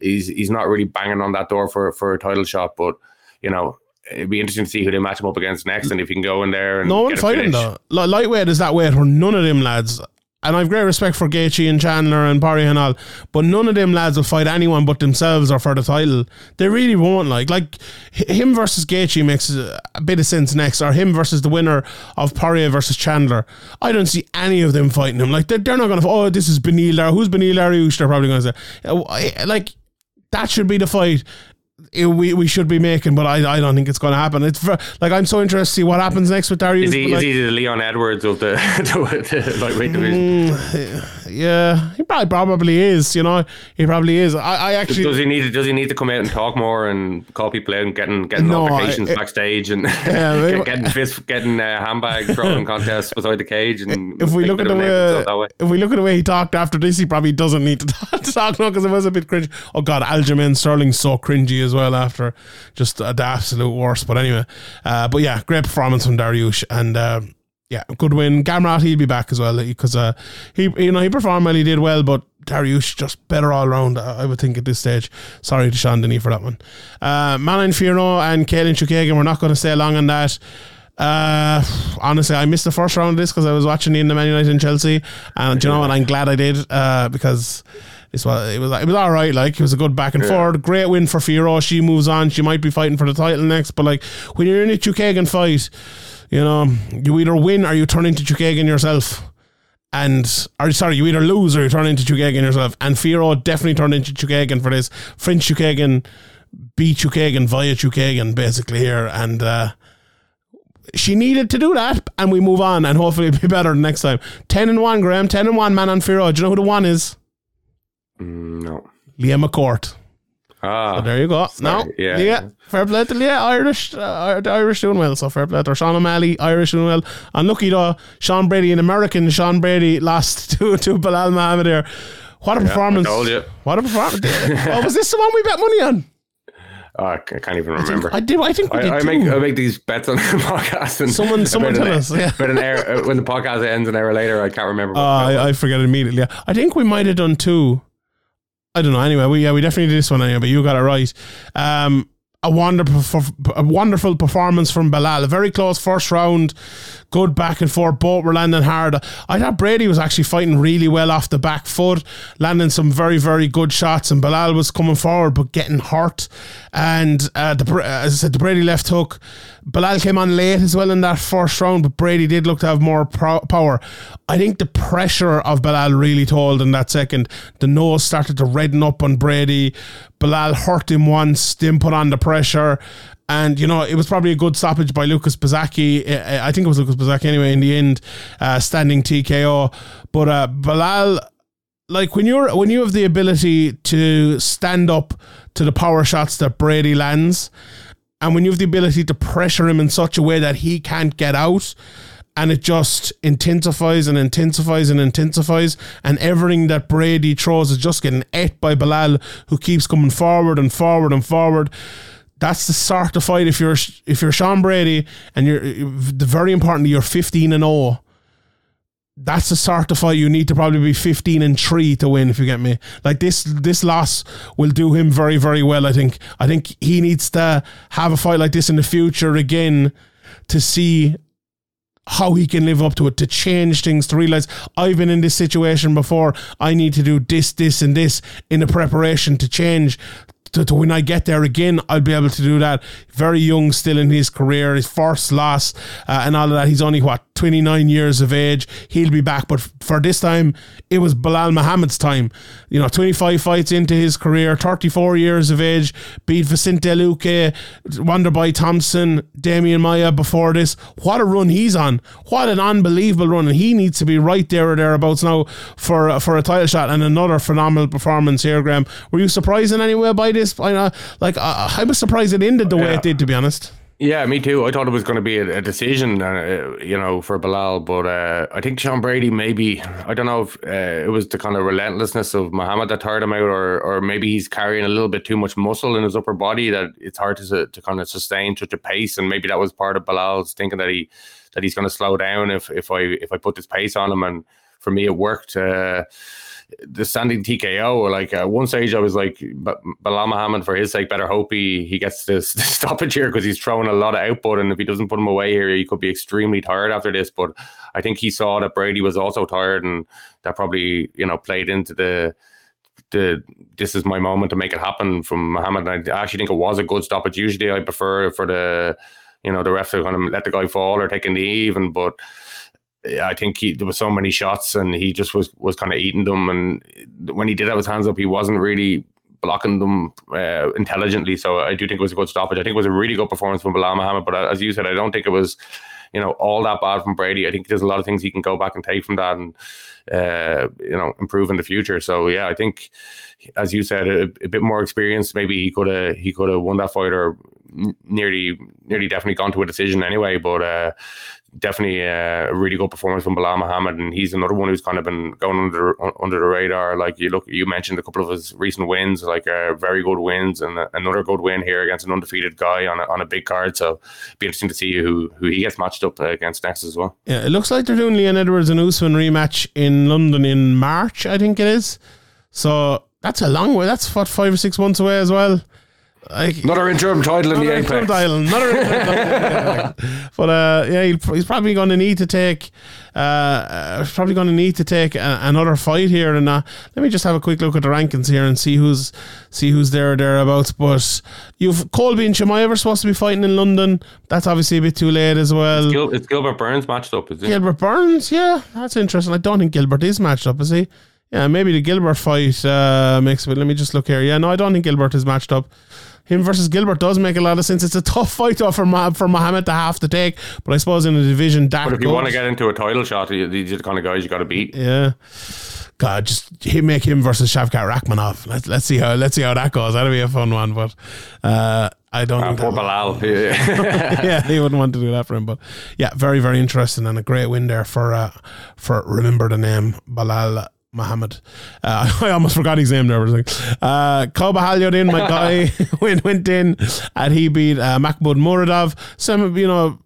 he's he's not really banging on that door for for a title shot. But you know, it'd be interesting to see who they match him up against next, and if he can go in there and no one fighting though. Lightweight is that weight where none of them lads. And I've great respect for Gaethje and Chandler and Poirier and all, but none of them lads will fight anyone but themselves or for the title. They really won't. Like, like him versus Gaethje makes a bit of sense next, or him versus the winner of Poirier versus Chandler. I don't see any of them fighting him. Like, they're, they're not to. Oh, this is Benil. Who's Benil? They're probably to say, Uh, like that should be the fight. It- we we should be making, but I I don't think it's going to happen. It's ver- like I'm so interested to see what happens next with Dariush. Is he, but, is he the Leon Edwards of the, the, the lightweight division? Mm, yeah, he probably probably is. You know, he probably is. I, I actually does he need to, does he need to come out and talk more and call people out and getting getting No, altercations I- backstage and Yeah, get- getting fist getting uh, handbag throwing contests beside the cage and if we look at the of a name for himself that way, way. if we look at the way he talked after this, he probably doesn't need to talk, to talk now because it was a bit cringe. Oh God, Aljamain Sterling's so cringy as well after just the absolute worst. But anyway, uh, but yeah, great performance from Dariush and. Uh, yeah, good win. Gamrot, he'll be back as well because uh, he, you know, he performed well. He did well, but Dariush just better all round. I would think at this stage. Sorry to Sean for that one. Uh, Manon Fiorot and Katlyn Chookagian. We're not going to stay long on that. Uh, honestly, I missed the first round of this because I was watching the Man United and Chelsea, and you know what? I'm glad I did uh, because this was it was it was all right. Like it was a good back and Yeah. forward. Great win for Fiorot. She moves on. She might be fighting for the title next, but like when you're in a Chookagian fight, you know you either win or you turn into Chookagian yourself. And or sorry, you either lose or you turn into Chookagian yourself. And Fiorot definitely turned into Chookagian for this. French Chookagian beat Chookagian via Chookagian basically here, and. uh she needed to do that, and we move on, and hopefully it'll be better next time. Ten and one, Graham. Ten and one, Manon Fiorot. Do you know who the one is? Mm, no. Leah McCourt. Ah, So there you go. No, sorry. Yeah. yeah, fair play to Leah. Irish, uh, the Irish doing well. So fair play to Sean O'Malley, Irish doing well. Unlucky though, Sean Brady, an American Sean Brady, lost to to Belal Muhammad here. What a Yeah, I performance! told you. What a performance! oh, was this the one we bet money on? Oh, I I can't even remember. I did. I think we did I, I make I make these bets on the podcast and Someone- someone about an- tell us, yeah. about an hour, uh, when the podcast ends an hour later, I can't remember. Uh, I, I forget immediately. I think we might have done two. I don't know. Anyway, we yeah we definitely did this one anyway, but you got it right. Um, a wonderful, a wonderful performance from Belal. A very close first round, good back and forth. Both were landing hard. I thought Brady was actually fighting really well off the back foot, landing some very, very good shots. And Belal was coming forward but getting hurt. And uh, the, as I said, the Brady left hook. Belal came on late as well in that first round, but Brady did look to have more pro- power. I think the pressure of Belal really told in that second. The nose started to redden up on Brady. Belal hurt him once, didn't put on the pressure. And, you know, it was probably a good stoppage by Lukasz Bosacki. I I think it was Lukasz Bosacki anyway, in the end, uh, standing TKO. But uh, Belal, like when you're when you have the ability to stand up to the power shots that Brady lands, and when you have the ability to pressure him in such a way that he can't get out, and it just intensifies and intensifies and intensifies, and everything that Brady throws is just getting ate by Belal, who keeps coming forward and forward and forward. That's the sort of fight. If you're if you're Sean Brady and you're the very importantly you're 15 and 0 that's the sort of fight. You need to probably be 15 and 3 to win if you get me. Like this this loss will do him very very well i think. I think he needs to have a fight like this in the future again to see how he can live up to it to change things to realize i've been in this situation before. I need to do this this and this in the preparation to change to, to when I get there again, I'll be able to do that. Very young still in his career, his first loss uh, and all of that. He's only, what, 29 years of age. He'll be back. But for this time, it was Belal Muhammad's time. You know, 25 fights into his career, 34 years of age, beat Vicente Luque, Wonderboy Thompson, Demian Maia before this. What a run he's on. What an unbelievable run. And he needs to be right there or thereabouts now for, for a title shot and another phenomenal performance here, Graham. Were you surprised in any way by this? I know, like, uh, I was surprised it ended the way Yeah. it did, to be honest. Yeah, me too. I thought it was going to be a, a decision, uh, you know, for Belal, but uh, I think Sean Brady maybe I don't know if uh, it was the kind of relentlessness of Muhammad that tired him out, or or maybe he's carrying a little bit too much muscle in his upper body that it's hard to to kind of sustain such a pace, and maybe that was part of Belal's thinking that he that he's going to slow down if if I if I put this pace on him, and for me it worked. Uh, the standing TKO. Like at one stage, I was like, "But Belal Muhammad, for his sake, better hope he he gets this, this stoppage here because he's throwing a lot of output, and if he doesn't put him away here, he could be extremely tired after this." But I think he saw that Brady was also tired, and that probably you know played into the the this is my moment to make it happen from Muhammad. And I actually think it was a good stoppage. Usually, I prefer for the you know the ref to kind of let the guy fall or take a knee even, but. I think he there was so many shots and he just was was kind of eating them and when he did have his hands up he wasn't really blocking them uh, intelligently. So I do think it was a good stoppage. I think it was a really good performance from Belal Muhammad. But uh, as you said, I don't think it was you know all that bad from Brady. I think there's a lot of things he can go back and take from that and uh, you know improve in the future. So yeah, I think as you said, a, a bit more experience. Maybe he could have he could have won that fight or nearly nearly definitely gone to a decision anyway. But uh, definitely uh, a really good performance from Belal Muhammad, and he's another one who's kind of been going under under the radar. Like you look, you mentioned a couple of his recent wins, like uh, very good wins, and uh, another good win here against an undefeated guy on a, on a big card. So be interesting to see who who he gets matched up against next as well. Yeah, it looks like they're doing Leon Edwards and Usman rematch in London in March, I think it is. So that's a long way. That's what five or six months away as well. Like, another interim title in the Another Apex. interim title, another interim title. but uh, yeah, he'll, he's probably going to need to take. Uh, uh, he's probably going to need to take a, another fight here. And uh, let me just have a quick look at the rankings here and see who's see who's there or thereabouts. But you've Colby and Chimaev are supposed to be fighting in London. That's obviously a bit too late as well. Gil, it's Gilbert Burns matched up, is it? Gilbert Burns, yeah, that's interesting. I don't think Gilbert is matched up, is he? Yeah, maybe the Gilbert fight uh, makes it. Let me just look here. Yeah, no, I don't think Gilbert is matched up. Him versus Gilbert does make a lot of sense. It's a tough fight though for Ma- for Muhammad to have to take, but I suppose in a division that But if you good- want to get into a title shot, these are the kind of guys you got to beat. yeah. God, just him make him versus Shavkat Rakhmonov. Let's let's see how let's see how that goes. That'll be a fun one, but uh, I don't. Uh, poor Belal. Yeah. yeah, he wouldn't want to do that for him. But yeah, very, very interesting and a great win there for uh, for remember the name Belal Muhammad. Uh, I almost forgot his name there. Was Uh, Caio Borralho, my guy, went went in and he beat uh, Mahmoud Muradov. Some you know.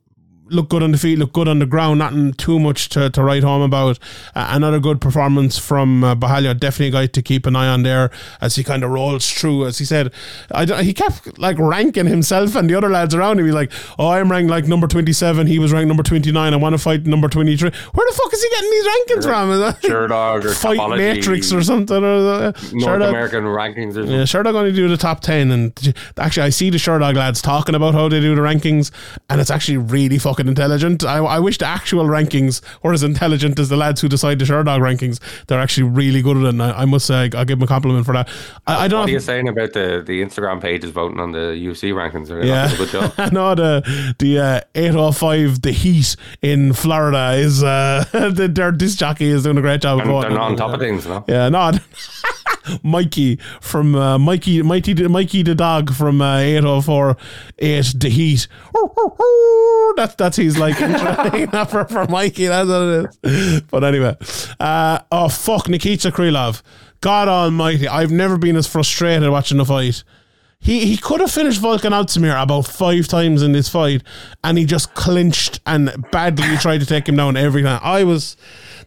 Look good on the feet, look good on the ground. Nothing too much to, to write home about. Uh, another good performance from uh, Borralho. Definitely a guy to keep an eye on there as he kind of rolls through. As he said, I don't, he kept like ranking himself and the other lads around him. He's like, "Oh, I'm ranked like number 27. He was ranked number 29. I want to fight number 23. Where the fuck is he getting these rankings from? Is that Sherdog or Fight Topology, Matrix or something? Or uh, North Sherdog- American rankings or something. yeah, Sherdog only do the top 10. And actually, I see the Sherdog lads talking about how they do the rankings, and it's actually really fucking intelligent. I, I wish the actual rankings were as intelligent as the lads who decide the Sherdog rankings. They're actually really good at it, and I, I must say, I'll give them a compliment for that. I, I don't What are you saying about the, the Instagram pages voting on the UFC rankings? Are Yeah, not doing a good job? Know the the uh, 805 the Heat in Florida is uh, the, their disc jockey is doing a great job. And voting they're not on top of things, no? Yeah, not Mikey from uh, Mikey, Mikey, Mikey the dog from uh, 804 8 the Heat. That's that's he's like for, for Mikey. That's what it is. But anyway, uh, oh fuck, Nikita Krylov. God Almighty, I've never been as frustrated watching the fight. He he could have finished Volkan Ozdemir about five times in this fight, and he just clinched and badly tried to take him down every time. I was.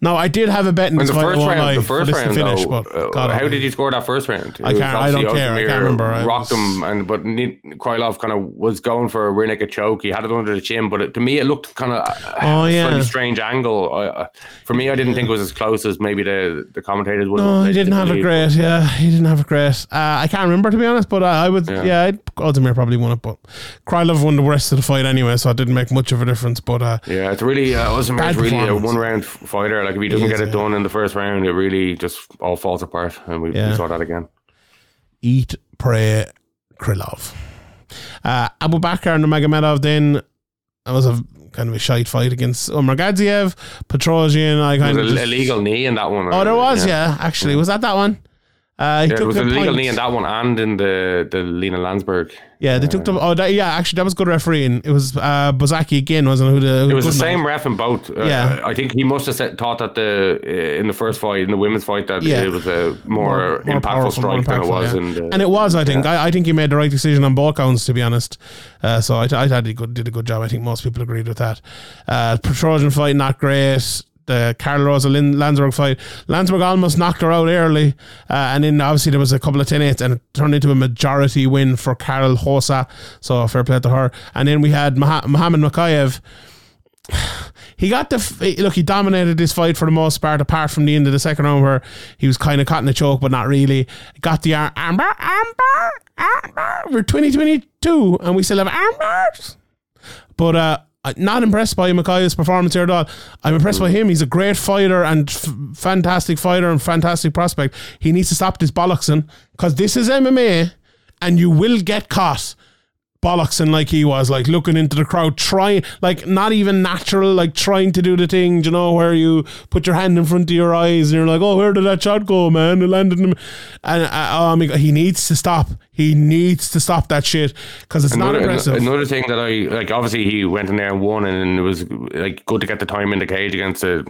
No, I did have a bet in this the fight. First round, the first round, finish, though, but uh, God how did you score that first round? I It was can't- I don't care. I can't remember. I Rocked was- him, and but Krylov kind of was going for a rear naked choke. He had it under the chin, but it, to me, it looked kind of Oh, a yeah. strange angle. I, uh, for me, I didn't think it was as close as maybe the the commentators would. No, have he didn't have a great. Yeah, he didn't have a great. Uh, I can't remember to be honest, but I would. Yeah, Yeah. I'd, Ozdemir probably won it, but Krylov won the rest of the fight anyway, so it didn't make much of a difference. But uh, Yeah, it's really uh, Bad Ozdemir's really a one round fighter. Like if he doesn't is, get it yeah. done in the first round, it really just all falls apart, and we, Yeah. we saw that again. eat, pray, Krylov. Uh, Abubakar Nurmagomedov then. That was a kind of a shite fight against Umar Gadziev, Petrosyan. I kind was of just- illegal knee in that one. Oh, there was, yeah. actually, was that that one? Uh, Yeah, took was the a legal knee in that one and in the the Lina Länsberg. Yeah, they took the. Oh, that, yeah, actually, that was good refereeing. It was uh, Bosacki again, wasn't it? Who the, who It was the same ref in both. Uh, Yeah. I think he must have said, thought that the uh, in the first fight, in the women's fight, that Yeah. it was a more, impactful powerful, strike more than it was yeah. in the. and it was, I think. I, I think he made the right decision on both counts, to be honest. Uh, so I, I thought he good, did a good job. I think most people agreed with that. Uh, Petrosyan fight, not great. The Karol Rosa Länsberg fight. Länsberg almost knocked her out early. Uh, and then obviously there was a couple of 10 8s and it turned into a majority win for Carol Hosa. So fair play to her. And then we had Mah- Muhammad Mokaev. He got the look. He dominated this fight for the most part, apart from the end of the second round where he was kind of caught in a choke, but not really. Got the arm, armbar, armbar. We're 2022 and we still have armbars. But uh, I'm not impressed by Mokaev's performance here at all. I'm impressed by him. He's a great fighter and f- fantastic fighter and fantastic prospect. He needs to stop this bollocksing because this is MMA and you will get caught bollocksing like he was, like looking into the crowd, trying, like not even natural, like trying to do the thing, you know, where you put your hand in front of your eyes and you're like, oh, where did that shot go, man? It landed in him. And uh, oh my God, he needs to stop. He needs to stop that shit because it's another, not impressive. Another thing that I like, obviously, he went in there and won, and it was like good to get the time in the cage against a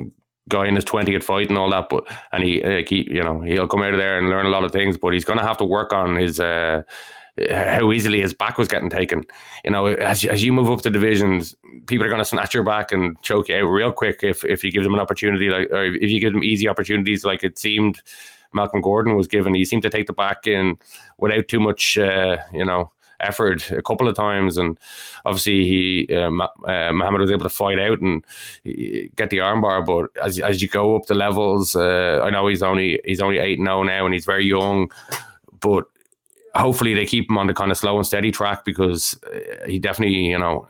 guy in his 20th fight and all that. But and he, like, he, you know, he'll come out of there and learn a lot of things, but he's going to have to work on his. Uh, how easily his back was getting taken. You know, as, as you move up the divisions, people are going to snatch your back and choke you out real quick if, if you give them an opportunity, like or if you give them easy opportunities, like it seemed Malcolm Gordon was given. He seemed to take the back in without too much, uh, you know, effort a couple of times, and obviously he uh, uh, Muhammad was able to fight out and get the armbar. But as as you go up the levels, uh, I know he's only he's only eight and zero now, and he's very young, but hopefully they keep him on the kind of slow and steady track because uh, he definitely, you know,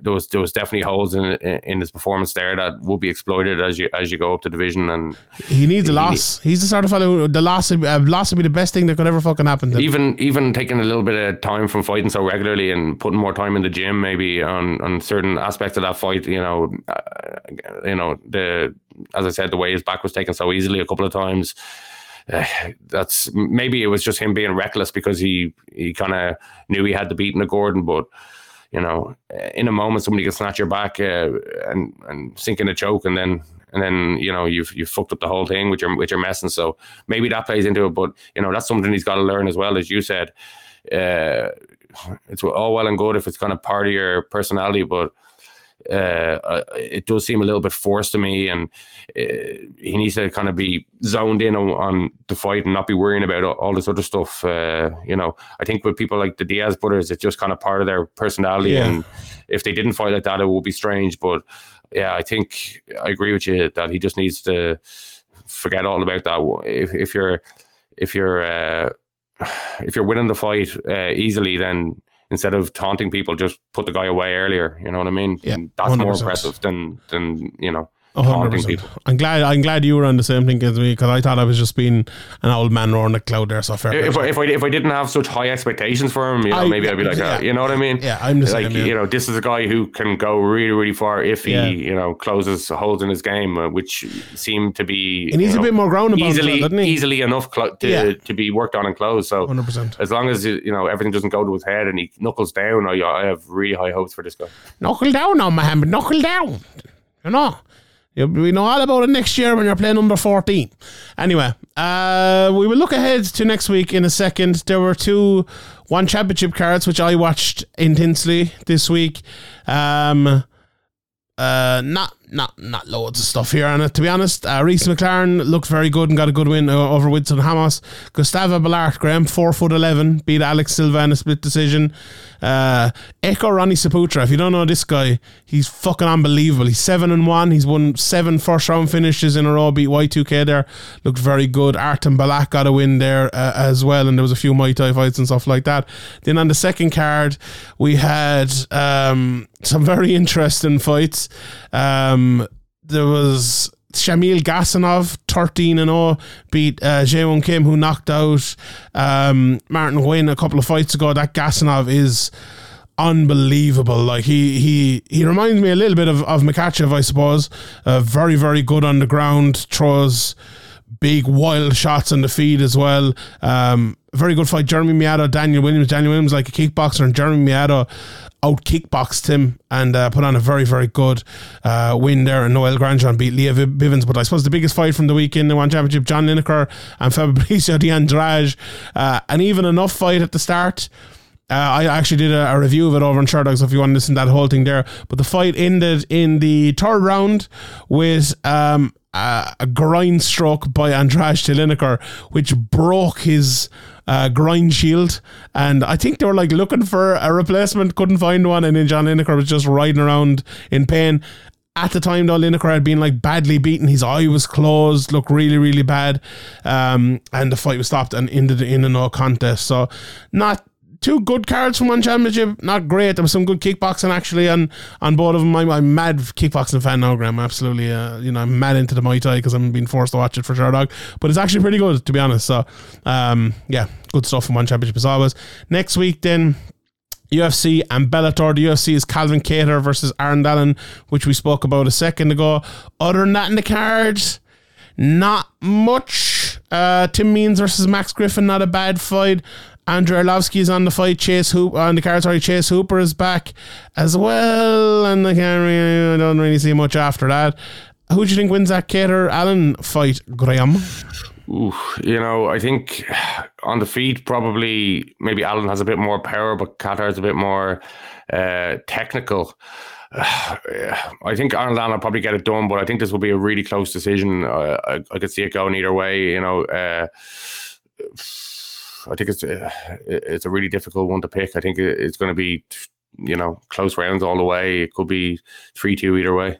there was there was definitely holes in in his performance there that will be exploited as you as you go up the division. And he needs a loss. He's the sort of fellow. Who, the loss, uh, loss would be the best thing that could ever fucking happen. To him. Even even taking a little bit of time from fighting so regularly and putting more time in the gym, maybe on on certain aspects of that fight. You know, uh, you know the as I said, the way his back was taken so easily a couple of times uh, that's maybe it was just him being reckless because he he kind of knew he had to beat the Gordon, but you know, in a moment somebody can snatch your back uh, and and sink in a choke, and then and then you know you've you've fucked up the whole thing with your with your messing. So maybe that plays into it, but you know that's something he's got to learn as well, as you said. Uh, it's all well and good if it's kind of part of your personality, but uh, it does seem a little bit forced to me, and uh, he needs to kind of be zoned in on, on, the fight and not be worrying about all this other stuff. Uh, you know, I think with people like the Diaz brothers, it's just kind of part of their personality, yeah. and if they didn't fight like that, it would be strange. But yeah, I think I agree with you that he just needs to forget all about that. If, if you're if you're uh, if you're winning the fight uh, easily, then instead of taunting people, just put the guy away earlier. You know what I mean? Yeah, and that's 100%. more impressive than than you know. Taunting people. I'm glad. I'm glad you were on the same thing as me because I thought I was just being an old man roaring the cloud there. So fair. If, I, if I if I didn't have such high expectations for him, you know, I, maybe I'd be like, yeah. uh, you know what I mean? Yeah, I'm just like, saying, yeah. you know, this is a guy who can go really, really far if he, Yeah. you know, closes holes in his game, uh, which seem to be He needs you a bit more ground about easily, he? easily enough clo- to to be worked on and closed. So 100%. as long as you know everything doesn't go to his head and he knuckles down, I, I have really high hopes for this guy. Knuckle down now, Mohammed. Knuckle down. You know. We know all about it next year when you're playing number 14. Anyway, uh, we will look ahead to next week in a second. There were two one championship cards which I watched intensely this week. Um, uh, not not not loads of stuff here on it. To be honest, uh, Reece McLaren looked very good and got a good win uh, over Winston Hamas. Gustavo Balart Graham, four foot eleven, beat Alex Silva in a split decision. Uh, Eko Roni Saputra. If you don't know this guy, he's fucking unbelievable. He's seven and one. He's won seven first round finishes in a row. Beat Y2K there. Looked very good. Artem Belakh got a win there uh, as well, and there was a few Muay Thai fights and stuff like that. Then on the second card, we had um, some very interesting fights. Um, there was Shamil Gasanov, 13 and 0, beat uh, Jaewon Kim, who knocked out um, Martin Nguyen a couple of fights ago. That Gasanov is unbelievable. Like he he he reminds me a little bit of, of Makhachev, I suppose. Uh, very, very good on the ground, throws big wild shots on the feed as well. Um, very good fight. Jeremy Miado, Daniel Williams. Daniel Williams like a kickboxer, and Jeremy Miado out kickboxed him and uh, put on a very very good uh, win there. And Noel Grandjean beat Leah Bivens. But I suppose the biggest fight from the weekend, the one championship, John Lineker and Fabricio de Andrade, uh, and even enough fight at the start. Uh, I actually did a, a review of it over on Sherdog, so if you want to listen to that whole thing there. But the fight ended in the third round with um, a, a grind stroke by Andrade to Lineker, which broke his uh, grind shield. And I think they were like looking for a replacement, couldn't find one. And then John Lineker was just riding around in pain. At the time, though, Lineker had been like badly beaten. His eye was closed, looked really, really bad. Um, and the fight was stopped and ended in a no contest. So, not two good cards from one championship. Not great. There was some good kickboxing actually on on both of them. I'm, I'm mad kickboxing fan now, Graham. Absolutely, uh, you know, I'm mad into the Muay Thai because I'm being forced to watch it for sure, dog. But it's actually pretty good to be honest. So, um, yeah, good stuff from one championship as always. Next week then. UFC and Bellator. The UFC is Calvin Kattar versus Arnold Allen, which we spoke about a second ago. Other than that in the cards, not much. Uh, Tim Means versus Max Griffin, not a bad fight. Andrei Arlovsky is on the fight. Chase Hoop on the card. Sorry, Chase Hooper is back as well, and I can't really, I don't really see much after that. Who do you think wins that Kattar Allen fight, Graham? Ooh, you know, I think on the feet, probably maybe Allen has a bit more power, but Kattar is a bit more uh, technical. I think Allen will probably get it done, but I think this will be a really close decision. Uh, I, I could see it going either way. You know, uh, I think it's uh, it's a really difficult one to pick. I think it's going to be, you know, close rounds all the way. It could be three two either way.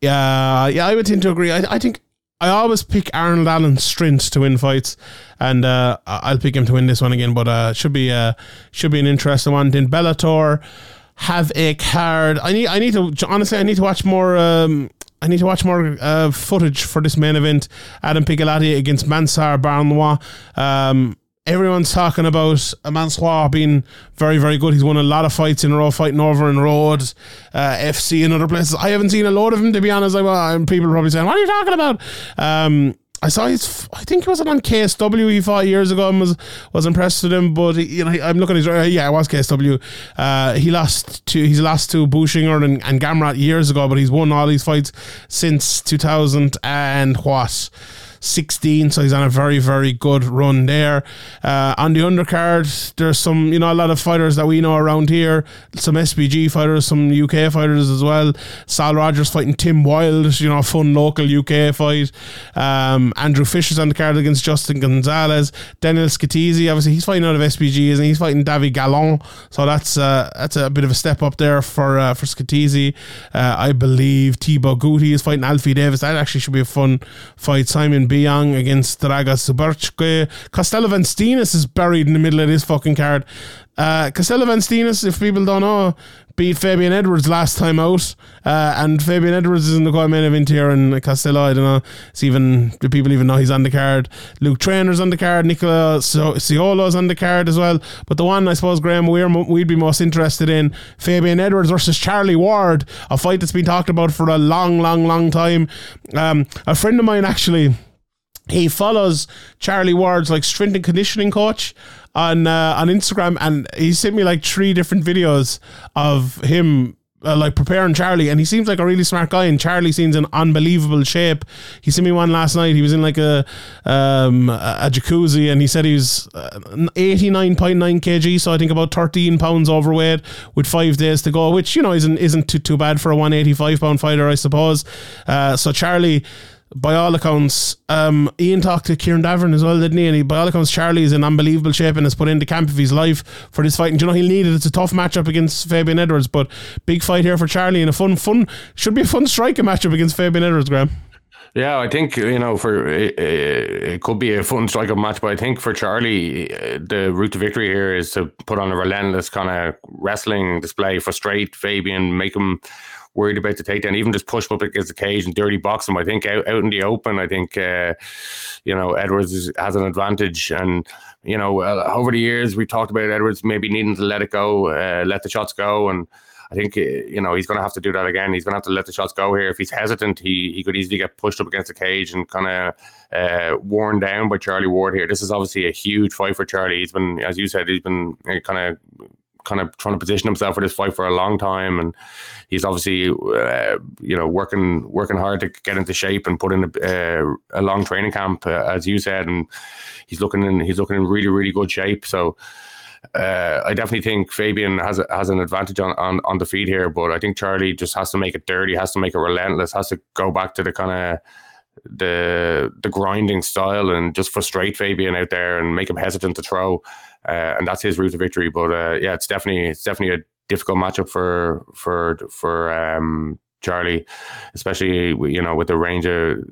Yeah, yeah, I would tend to agree. I, I think I always pick Arnold Allen's strength to win fights, and uh, I'll pick him to win this one again. But uh, should be uh, should be an interesting one. Then Bellator have a card. I need I need to honestly I need to watch more. Um, I need to watch more uh, footage for this main event. Adam Piccolotti against Mansour Barnaoui. Um, everyone's talking about Mansour being very, very good. He's won a lot of fights in a row, fighting over in uh, FC, and other places. I haven't seen a load of him, to be honest. Well, people are probably saying, What are you talking about? Um, I saw his. I think he was on KSW. He fought years ago and was was impressed with him. But you know, I'm looking at his. Uh, yeah, it was KSW. Uh, he lost to. He's lost to Buchinger and, and Gamrot years ago, but he's won all these fights since 2000 and what. 16, so he's on a very, very good run there. Uh, on the undercard, there's some, you know, a lot of fighters that we know around here, some SBG fighters, some UK fighters as well. Sal Rogers fighting Tim Wild, you know, fun local UK fight. Um, Andrew Fisher's on the card against Justin Gonzalez. Daniel Scatizzi, obviously, he's fighting out of SBG, and he's fighting David Gallon, so that's uh, that's a bit of a step up there for uh, for Scatizzi. Uh, I believe Thibaut Gouti is fighting Alfie Davis. That actually should be a fun fight. Simon Biang against Draga Subarchke. Costello Van Steenis is buried in the middle of this fucking card. Uh, Costello Van Steenis, if people don't know, beat Fabian Edwards last time out. Uh, and Fabian Edwards is in the main event here, and Costello, I don't know, it's even, do people even know he's on the card? Luke Trainer's on the card, Nicola Ciolo's on the card as well. But the one, I suppose, Graham, we're, we'd be most interested in Fabian Edwards versus Charlie Ward, a fight that's been talked about for a long, long, long time. Um, a friend of mine actually he follows Charlie Ward's like strength and conditioning coach on uh, on Instagram, and he sent me like three different videos of him. Uh, like preparing Charlie, and he seems like a really smart guy. And Charlie seems in unbelievable shape. He sent me one last night. He was in like a um, a jacuzzi, and he said he was eighty nine point nine kg, so I think about thirteen pounds overweight with five days to go, which you know isn't isn't too too bad for a one eighty five pound fighter, I suppose. Uh, so Charlie by all accounts, um, Ian talked to Kieran Davern as well, didn't he? And he, by all accounts, Charlie is in unbelievable shape and has put in the camp of his life for this fight. And you know he'll need it. It's a tough matchup against Fabian Edwards, but big fight here for Charlie and a fun, fun should be a fun striking matchup against Fabian Edwards, Graham. Yeah, I think you know for it, it could be a fun strike-up match, but I think for Charlie, uh, the route to victory here is to put on a relentless kind of wrestling display, frustrate Fabian, make him worried about the takedown, even just push up against the cage and dirty box him. I think out, out in the open, I think uh, you know Edwards is, has an advantage, and you know uh, over the years we talked about Edwards maybe needing to let it go, uh, let the shots go, and. I think uh, you know he's going to have to do that again. He's going to have to let the shots go here. If he's hesitant, he he could easily get pushed up against the cage and kind of uh, worn down by Charlie Ward here. This is obviously a huge fight for Charlie. He's been, as you said, he's been kind of kind of trying to position himself for this fight for a long time, and he's obviously uh, you know working working hard to get into shape and put in a, uh, a long training camp, uh, as you said, and he's looking in he's looking in really really good shape. So. Uh, I definitely think Fabian has a, has an advantage on, on, on the feed here, but I think Charlie just has to make it dirty, has to make it relentless, has to go back to the kind of the the grinding style and just frustrate Fabian out there and make him hesitant to throw uh, and that's his route to victory. But uh, yeah, it's definitely it's definitely a difficult matchup for for for um, Charlie, especially you know with the range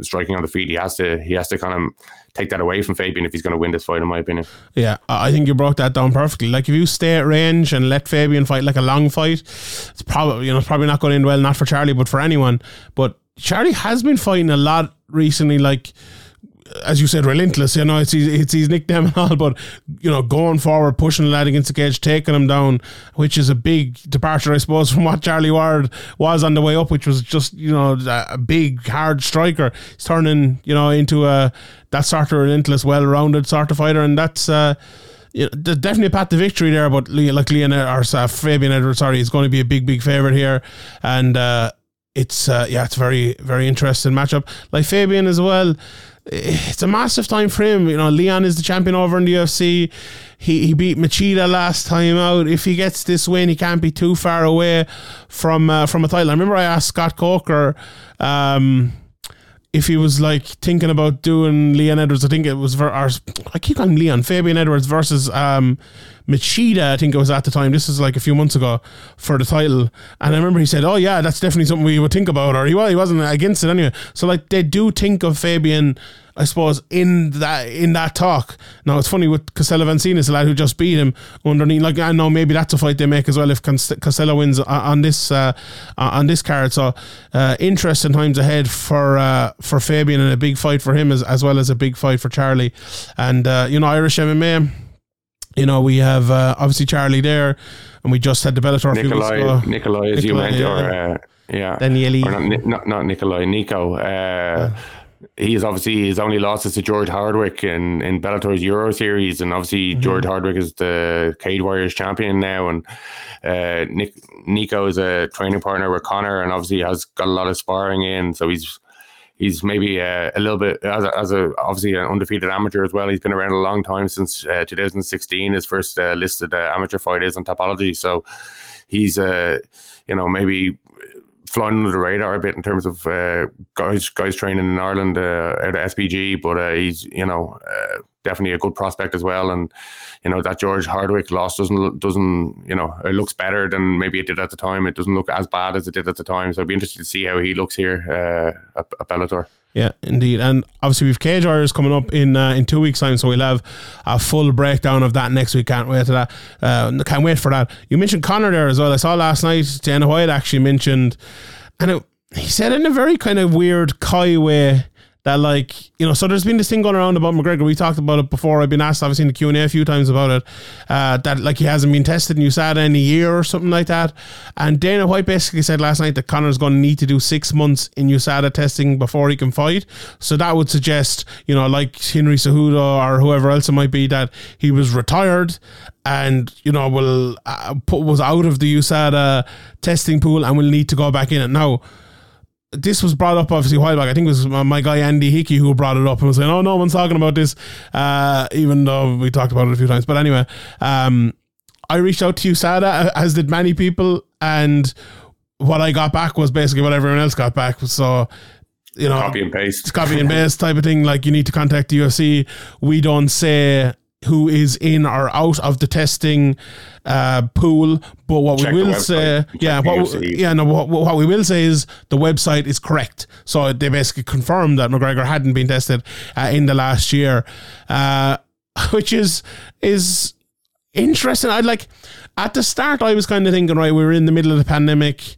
striking on the feet. He has to he has to kind of take that away from Fabian if he's going to win this fight, in my opinion. Yeah, I think you broke that down perfectly. Like if you stay at range and let Fabian fight like a long fight, it's probably you know it's probably not going to end well, not for Charlie, but for anyone. But Charlie has been fighting a lot recently, like as you said, relentless. You know, it's his, it's his nickname and all, but you know, going forward, pushing the lad against the cage, taking him down, which is a big departure, I suppose, from what Charlie Ward was on the way up, which was just you know a big hard striker. He's turning you know into a that sort of relentless, well-rounded sort of fighter, and that's. uh you know, definitely a path to victory there, but like Leon or uh, Fabian Edwards, sorry, is going to be a big, big favorite here, and uh, it's uh, yeah, it's very, very interesting matchup. Like Fabian as well, it's a massive time him. You know, Leon is the champion over in the UFC. He he beat Machida last time out. If he gets this win, he can't be too far away from uh, from a title. I remember I asked Scott Coker. Um, if he was like thinking about doing Leon Edwards, I think it was, ver- or, I keep calling Leon, Fabian Edwards versus um, Machida, I think it was at the time. This is like a few months ago for the title. And I remember he said, Oh, yeah, that's definitely something we would think about. Or he, well, he wasn't against it anyway. So, like, they do think of Fabian, I suppose, in that in that talk. Now, it's funny with Costello Van Steenis, the lad who just beat him underneath. Like, I know maybe that's a fight they make as well if Costello wins on this uh, on this card. So, uh, interesting times ahead for uh, for Fabian and a big fight for him as, as well as a big fight for Charlie. And, uh, you know, Irish MMA you know, we have uh, obviously Charlie there, and we just had the Bellator Nikolai, Nikolai, as Nikolai, you meant, yeah. or uh, yeah, Daniele, or not, not, not Nikolai, Nico. Uh, yeah. He's obviously his only loss is to George Hardwick in, in Bellator's Euro Series, and obviously mm-hmm. George Hardwick is the Cage Warriors champion now, and uh, Nick Nico is a training partner with Conor, and obviously has got a lot of sparring in, so he's he's maybe uh, a little bit as a, as a obviously an undefeated amateur as well. He's been around a long time since uh, 2016. His first uh, listed uh, amateur fight is on Tapology, so he's uh, you know maybe flying under the radar a bit in terms of uh, guys guys training in Ireland out of SBG, but he's you know definitely a good prospect as well. And you know that George Hardwick loss doesn't doesn't you know it looks better than maybe it did at the time. It doesn't look as bad as it did at the time. So I'd be interested to see how he looks here uh, at, at Bellator. Yeah, indeed, and obviously we've Cage Warriors coming up in uh, in two weeks' time, so we'll have a full breakdown of that next week. Can't wait to that. Uh, can't wait for that. You mentioned Conor there as well. I saw last night Dana White actually mentioned, and it, he said in a very kind of weird, coy way that like you know so there's been this thing going around about McGregor. We talked about it before. I've been asked obviously in the Q&A a few times about it uh, that like he hasn't been tested in USADA in a year or something like that. And Dana White basically said last night that Conor's going to need to do six months in USADA testing before he can fight. So that would suggest you know like Henry Cejudo or whoever else it might be that he was retired and you know will uh, put, was out of the USADA testing pool and will need to go back in. It now this was brought up obviously a while back. I think it was my guy Andy Hickey who brought it up and was saying, "Oh, no one's talking about this," uh, even though we talked about it a few times. But anyway, um, I reached out to USADA, as did many people, and what I got back was basically what everyone else got back. So you know, copy and paste, copy and paste type of thing. Like you need to contact the UFC. We don't say who is in or out of the testing uh, pool. But what Check we will say, Check yeah, what, yeah, no, what, what, we will say is the website is correct. So they basically confirmed that McGregor hadn't been tested uh, in the last year, uh, which is is interesting. I'd like at the start, I was kind of thinking, right, we were in the middle of the pandemic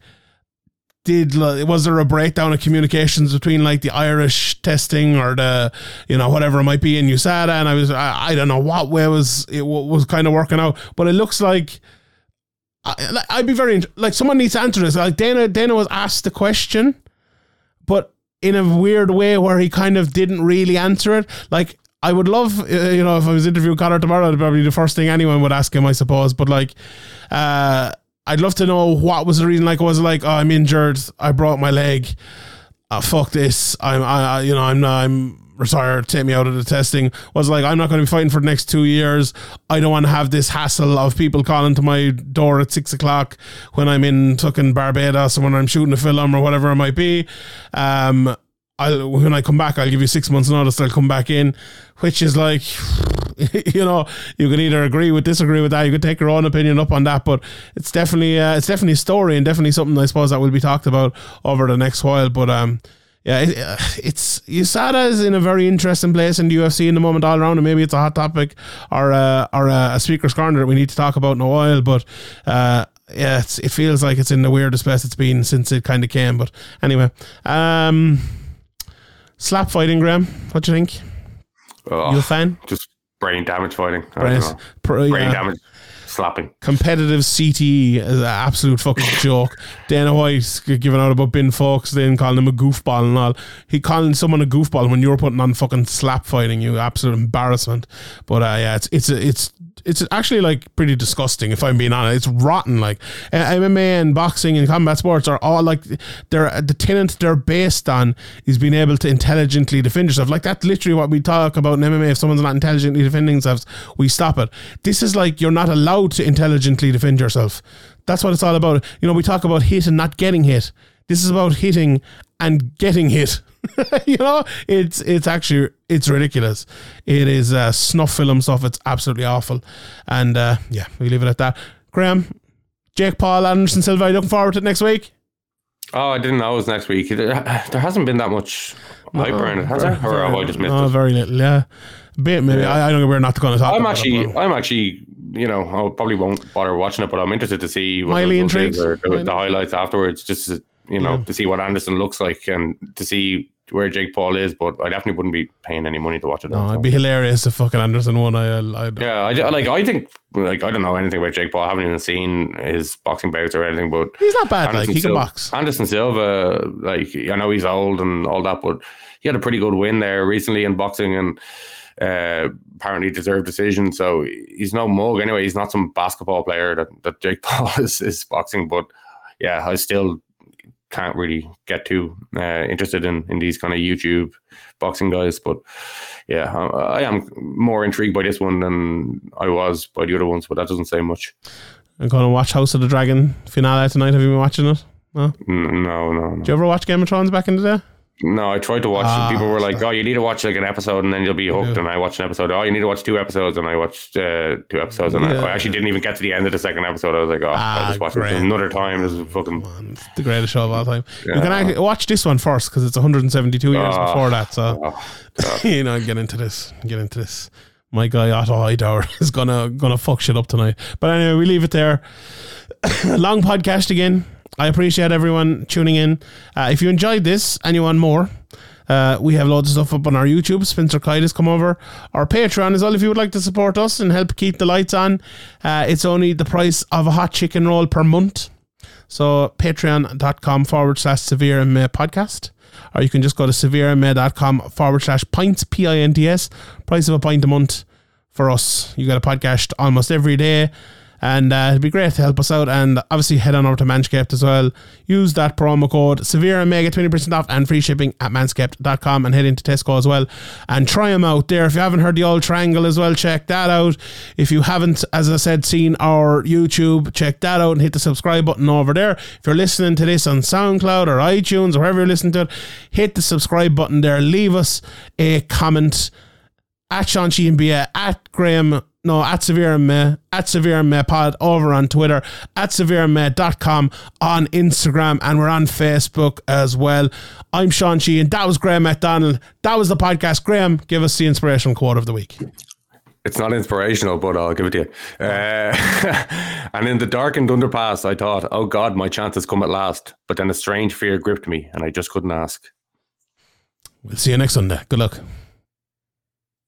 did was there a breakdown of communications between like the Irish testing or the you know whatever it might be in USADA and I was I, I don't know what way was it was kind of working out but it looks like I, I'd be very like someone needs to answer this like Dana Dana was asked the question but in a weird way where he kind of didn't really answer it like I would love, uh, you know, if I was interviewing Conor tomorrow, it'd probably be the first thing anyone would ask him, I suppose. But like, uh, I'd love to know what was the reason. Like, was it like, oh, I'm injured, I broke my leg, uh, fuck this, I'm, I, you know, I'm, I'm retired, take me out of the testing. Was like, I'm not going to be fighting for the next two years. I don't want to have this hassle of people calling to my door at six o'clock when I'm in fucking Barbados or when I'm shooting a film or whatever it might be. Um, I'll, when I come back, I'll give you six months notice. I'll come back in, which is like, you know, you can either agree with, disagree with that. You could take your own opinion up on that, but it's definitely, uh, it's definitely a story and definitely something I suppose that will be talked about over the next while. But um, yeah, it, uh, it's USADA is in a very interesting place in the UFC in the moment all around, and maybe it's a hot topic or uh, or uh, a speaker's corner that we need to talk about in a while. But uh, yeah, it feels like it's in the weirdest place it's been since it kind of came. But anyway, um, slap fighting, Graham. What do you think? Oh, you a fan? Just brain damage fighting. Brain- don't know. pr- brain yeah. damage slapping. competitive CTE is an absolute fucking joke. Dana White giving out about Ben Fox, then calling him a goofball and all. He calling someone a goofball when you were putting on fucking slap fighting, you absolute embarrassment. But uh, yeah, it's it's it's it's actually like pretty disgusting if I'm being honest. It's rotten. Like MMA and boxing and combat sports are all like they're the tenant they're based on is being able to intelligently defend yourself. Like that's literally what we talk about in MMA. If someone's not intelligently defending themselves, we stop it. This is like you're not allowed to intelligently defend yourself. That's what it's all about. You know, we talk about hit and not getting hit. This is about hitting and getting hit. you know, it's it's actually it's ridiculous. It is uh, snuff film stuff. It's absolutely awful. And uh, yeah, we leave it at that. Graham, Jake Paul, Anderson Silva. you looking forward to it next week? Oh, I didn't know it was next week. There hasn't been that much hype around it, has there? Or have I just missed Oh, it? very little. Yeah, a bit maybe. Yeah. I, I don't know. We're not going to talk. I'm about actually, it, I'm actually, you know, I probably won't bother watching it, but I'm interested to see what result or the, the highlights afterwards, just to, you know, Yeah. to see what Anderson looks like and to see where Jake Paul is. But I definitely wouldn't be paying any money to watch it. No, it'd be hilarious if fucking Anderson won. I, I, I Yeah, I, like. I think like I don't know anything about Jake Paul. I haven't even seen his boxing bouts or anything. But he's not bad. Like he can box. Anderson Silva, like I know he's old and all that, but he had a pretty good win there recently in boxing and uh, apparently deserved decision. So he's no mug anyway. He's not some basketball player that, that Jake Paul is, is boxing. But yeah, I still can't really get too uh, interested in, in these kind of YouTube boxing guys. But yeah, I, I am more intrigued by this one than I was by the other ones, but that doesn't say much. I'm going to watch House of the Dragon finale tonight. Have you been watching it? No. No, no, no. Did you ever watch Game of Thrones back in the day? No, I tried to watch. Ah, people were like, "Oh, you need to watch like an episode, and then you'll be hooked." And I watched an episode. Oh, you need to watch two episodes, and I watched uh, two episodes, and Yeah. I, I actually didn't even get to the end of the second episode. I was like, "Oh, Ah, I'll just watch great. it another time." This is fucking. The greatest show of all time. You can actually watch this one first because it's 172 years Ah. before that. So Oh, you know, get into this. Get into this. My guy Otto Hightower is gonna gonna fuck shit up tonight. But anyway, we leave it there. Long podcast again. I appreciate everyone tuning in. Uh, if you enjoyed this and you want more, uh, we have loads of stuff up on our YouTube. Spencer Kite has come over. Our Patreon as well. If you would like to support us and help keep the lights on, uh, it's only the price of a hot chicken roll per month. So patreon.com forward slash severe MMA podcast. Or you can just go to severemma.com forward slash pints, P I N T S. Price of a pint a month for us. You get a podcast almost every day. And uh, it'd be great to help us out. And obviously, head on over to Manscaped as well. Use that promo code Severe get 20% off and free shipping at manscaped.com and head into Tesco as well. And try them out there. If you haven't heard the old triangle as well, check that out. If you haven't, as I said, seen our YouTube, check that out and hit the subscribe button over there. If you're listening to this on SoundCloud or iTunes or wherever you're listening to it, hit the subscribe button there. Leave us a comment at Sean Sheehan Bia, at Graham, no, at Severe Me, at Severe Me Pod over on Twitter, at severeme.com on Instagram, and we're on Facebook as well. I'm Sean Sheehan. That was Graham McDonald. That was the podcast. Graham, give us the inspirational quote of the week. It's not inspirational, but I'll give it to you. Uh, and in the darkened underpass, I thought, "Oh God, my chance has come at last." But then a strange fear gripped me, and I just couldn't ask. We'll see you next Sunday. Good luck.